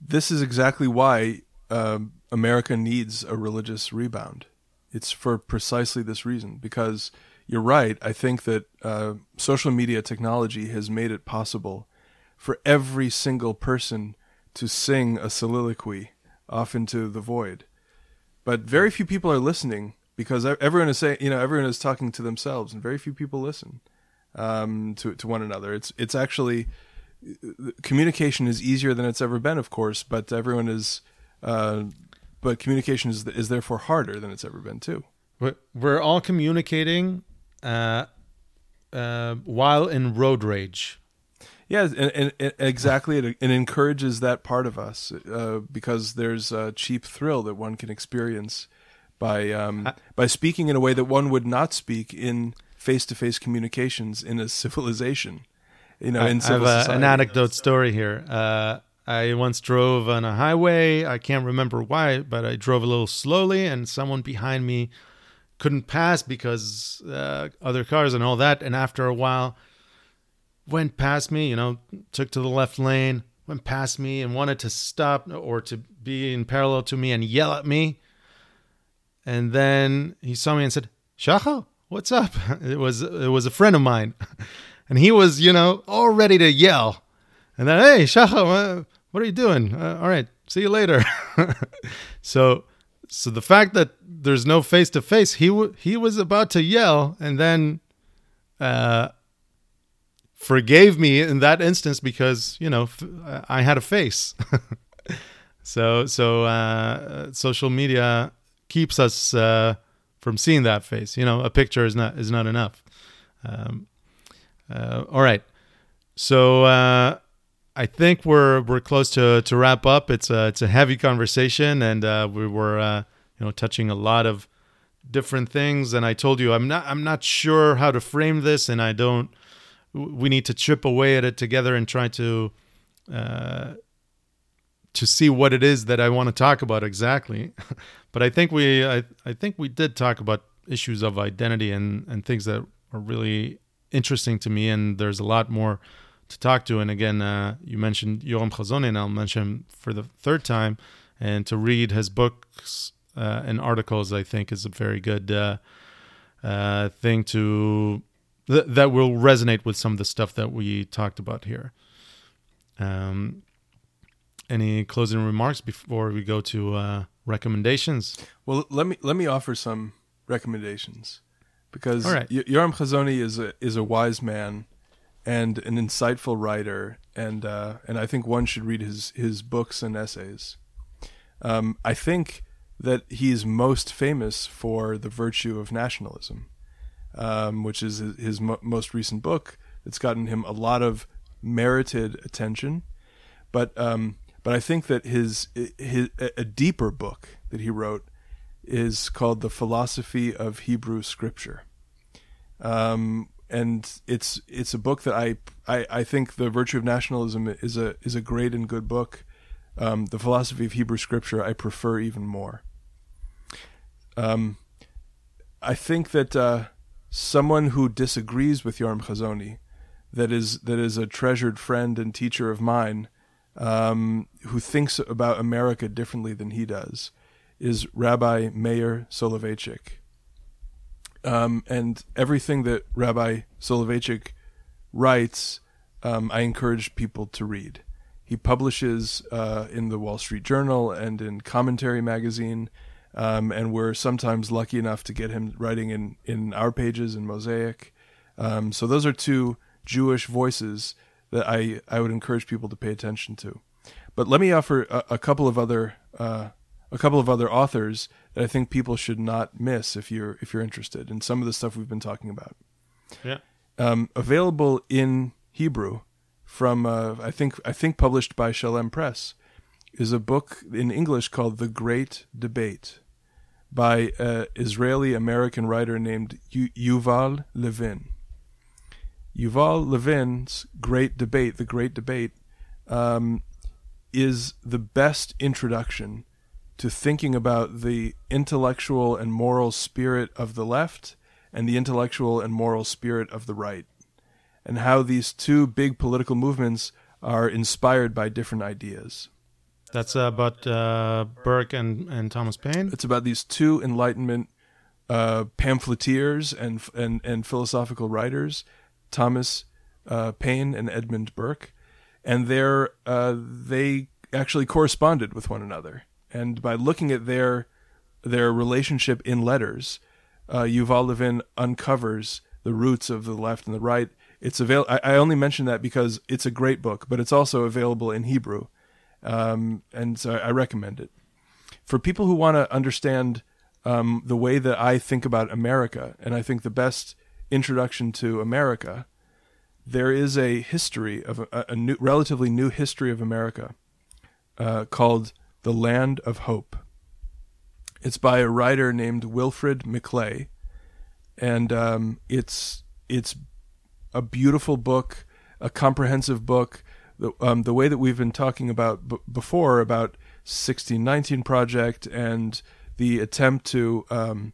this is exactly why uh, America needs a religious rebound. It's for precisely this reason because you're right. I think that uh, social media technology has made it possible for every single person to sing a soliloquy off into the void. But very few people are listening because everyone is saying, you know, everyone is talking to themselves, and very few people listen um, to to one another. It's it's actually communication is easier than it's ever been, of course, but everyone is, uh, but communication is is therefore harder than it's ever been too. We're all communicating uh, uh, while in road rage. Yeah, and, and, and exactly. It, it, encourages that part of us uh, because there's a cheap thrill that one can experience by um, I, by speaking in a way that one would not speak in face to face communications in a civilization. You know, I, in civil I have a, an anecdote story here. Uh, I once drove on a highway. I can't remember why, but I drove a little slowly, and someone behind me couldn't pass because uh, other cars and all that. And after a while, went past me. You know, took to the left lane, went past me, and wanted to stop or to be in parallel to me and yell at me. And then he saw me and said, Shachar, what's up? It was it was a friend of mine. And he was, you know, all ready to yell. And then, hey, Shachar, what are you doing? Uh, all right, see you later. so so the fact that there's no face to face, he w- he was about to yell and then uh, forgave me in that instance because you know f- I had a face. so so uh, social media keeps us uh, from seeing that face. You know, a picture is not is not enough. Um, uh, all right, so uh, I think we're we're close to to wrap up. It's a it's a heavy conversation, and uh, we were uh, you know touching a lot of different things. And I told you I'm not I'm not sure how to frame this, and I don't. We need to chip away at it together and try to uh, to see what it is that I want to talk about exactly. but I think we I, I think we did talk about issues of identity and and things that are really interesting to me and there's a lot more to talk to. And again, uh, you mentioned Yoram and I'll mention him for the third time. And to read his books uh, and articles, I think, is a very good uh, uh, thing to th- that will resonate with some of the stuff that we talked about here. Um, any closing remarks before we go to uh, recommendations? Well, let me let me offer some recommendations because All right. Y- Yoram Hazony is a is a wise man and an insightful writer, and uh, and I think one should read his his books and essays. Um, I think that he is most famous for the virtue of nationalism, um, which is his, his mo- most recent book. It's gotten him a lot of merited attention, but um, but I think that his his a deeper book that he wrote is called the Philosophy of Hebrew Scripture. Um, and it's it's a book that I, I I think the virtue of nationalism is a is a great and good book. Um, the philosophy of Hebrew Scripture I prefer even more. Um, I think that uh, someone who disagrees with Yoram Hazony, that is that is a treasured friend and teacher of mine, um, who thinks about America differently than he does, is Rabbi Meir Soloveichik. Um, and everything that Rabbi Soloveichik writes, um, I encourage people to read. He publishes uh, in the Wall Street Journal and in Commentary Magazine, um, and we're sometimes lucky enough to get him writing in, in our pages in Mosaic. Um, so those are two Jewish voices that I, I would encourage people to pay attention to. But let me offer a, a couple of other uh, a couple of other authors that I think people should not miss if you're if you're interested in some of the stuff we've been talking about. Yeah. Um, available in Hebrew from uh, I think I think published by Shalem Press is a book in English called The Great Debate by an Israeli American writer named Yuval Levin. Yuval Levin's Great Debate, The Great Debate, um, is the best introduction to thinking about the intellectual and moral spirit of the left and the intellectual and moral spirit of the right, and how these two big political movements are inspired by different ideas. That's uh, about uh, Burke and, and Thomas Paine. It's about these two Enlightenment uh, pamphleteers and and and philosophical writers, Thomas uh, Paine and Edmund Burke, and they're uh, they actually corresponded with one another. And by looking at their their relationship in letters, uh, Yuval Levin uncovers the roots of the left and the right. It's avail- I, I only mention that because it's a great book, but it's also available in Hebrew, um, and so I recommend it for people who want to understand um, the way that I think about America, and I think the best introduction to America, there is a history of a, a new, relatively new history of America uh, called "The Land of Hope." It's by a writer named Wilfred McClay, and um, it's it's a beautiful book, a comprehensive book. The, um, the way that we've been talking about b- before about 1619 project and the attempt to um,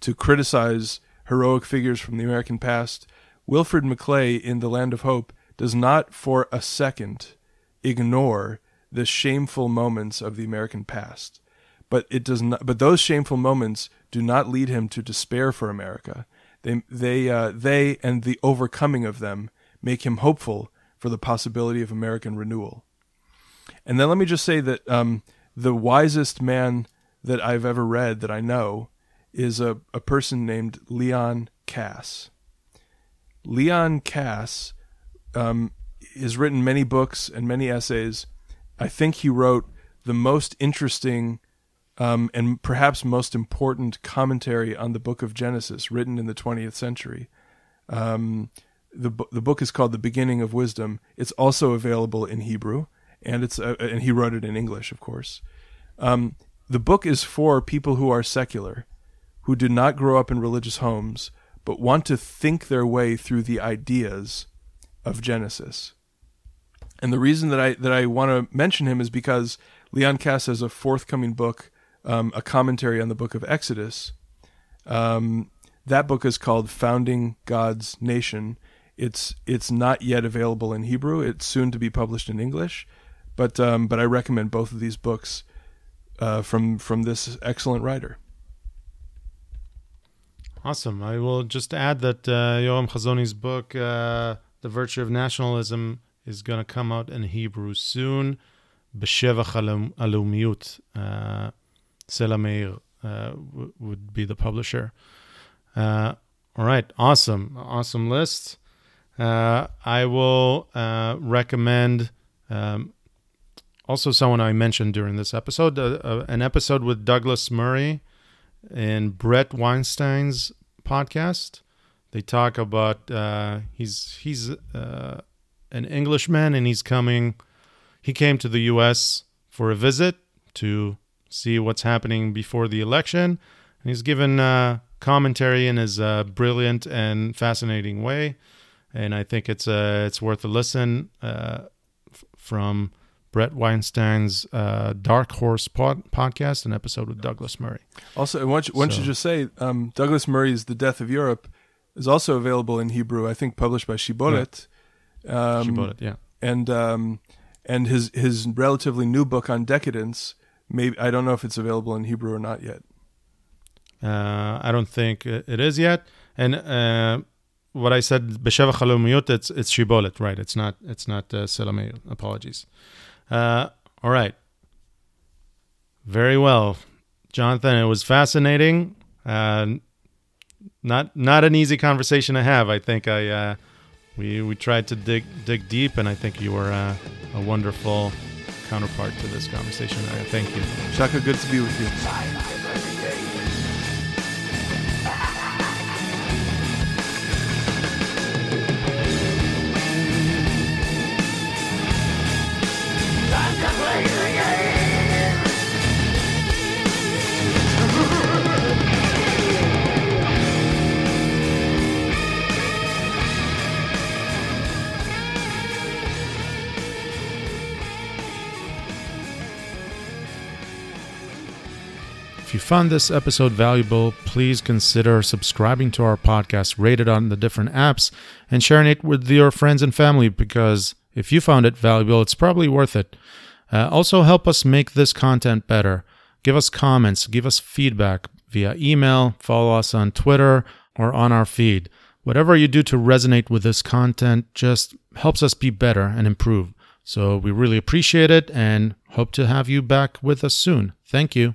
to criticize heroic figures from the American past, Wilfred McClay in The Land of Hope does not for a second ignore the shameful moments of the American past. But it does not. But those shameful moments do not lead him to despair for America. They they uh, they and the overcoming of them make him hopeful for the possibility of American renewal. And then let me just say that um, the wisest man that I've ever read that I know is a, a person named Leon Kass. Leon Kass um, has written many books and many essays. I think he wrote the most interesting um, and perhaps most important commentary on the book of Genesis written in the 20th century. Um, the, the book is called The Beginning of Wisdom. It's also available in Hebrew, and, it's, uh, and he wrote it in English, of course. Um, the book is for people who are secular, who did not grow up in religious homes, but want to think their way through the ideas of Genesis. And the reason that I that I want to mention him is because Leon Kass has a forthcoming book, um, a commentary on the book of Exodus. Um, that book is called "Founding God's Nation." it's it's not yet available in Hebrew. It's soon to be published in English, but um, but I recommend both of these books uh, from from this excellent writer. Awesome. I will just add that uh, Yoram Hazony's book, uh, The Virtue of Nationalism, is going to come out in Hebrew soon. B'shevach alumiyut. Uh, Sela uh, would be the publisher. Uh, all right. Awesome. Awesome list. Uh, I will uh, recommend um, also someone I mentioned during this episode, an episode with Douglas Murray and Bret Weinstein's podcast. They talk about uh, he's he's uh, an Englishman and he's coming. He came to the U.S. for a visit to see what's happening before the election, and he's given uh, commentary in his uh, brilliant and fascinating way. And I think it's uh, it's worth a listen uh, from Bret Weinstein's uh, Dark Horse pod- podcast, an episode with Douglas Murray. Also, why don't So- should just say um, Douglas Murray's "The Death of Europe" is also available in Hebrew. I think published by Shibolet. Um, She bought it, yeah. and um, and his his relatively new book on decadence. Maybe I don't know if it's available in Hebrew or not yet. Uh, I don't think it is yet. And uh, what I said, BeShevach HaLeumiyut, it's it's Shibolet, right? It's not it's not uh, Selamei. Apologies. Uh, all right. Very well, Jonathan. It was fascinating. Uh, not not an easy conversation to have. I think I uh, we we tried to dig dig deep, and I think you were uh, a wonderful counterpart to this conversation. I thank you. Shachar, good to be with you. If you found this episode valuable, please consider subscribing to our podcast, rated on the different apps, and sharing it with your friends and family because if you found it valuable, it's probably worth it. Uh, also, help us make this content better. Give us comments, give us feedback via email, follow us on Twitter, or on our feed. Whatever you do to resonate with this content just helps us be better and improve. So we really appreciate it and hope to have you back with us soon. Thank you.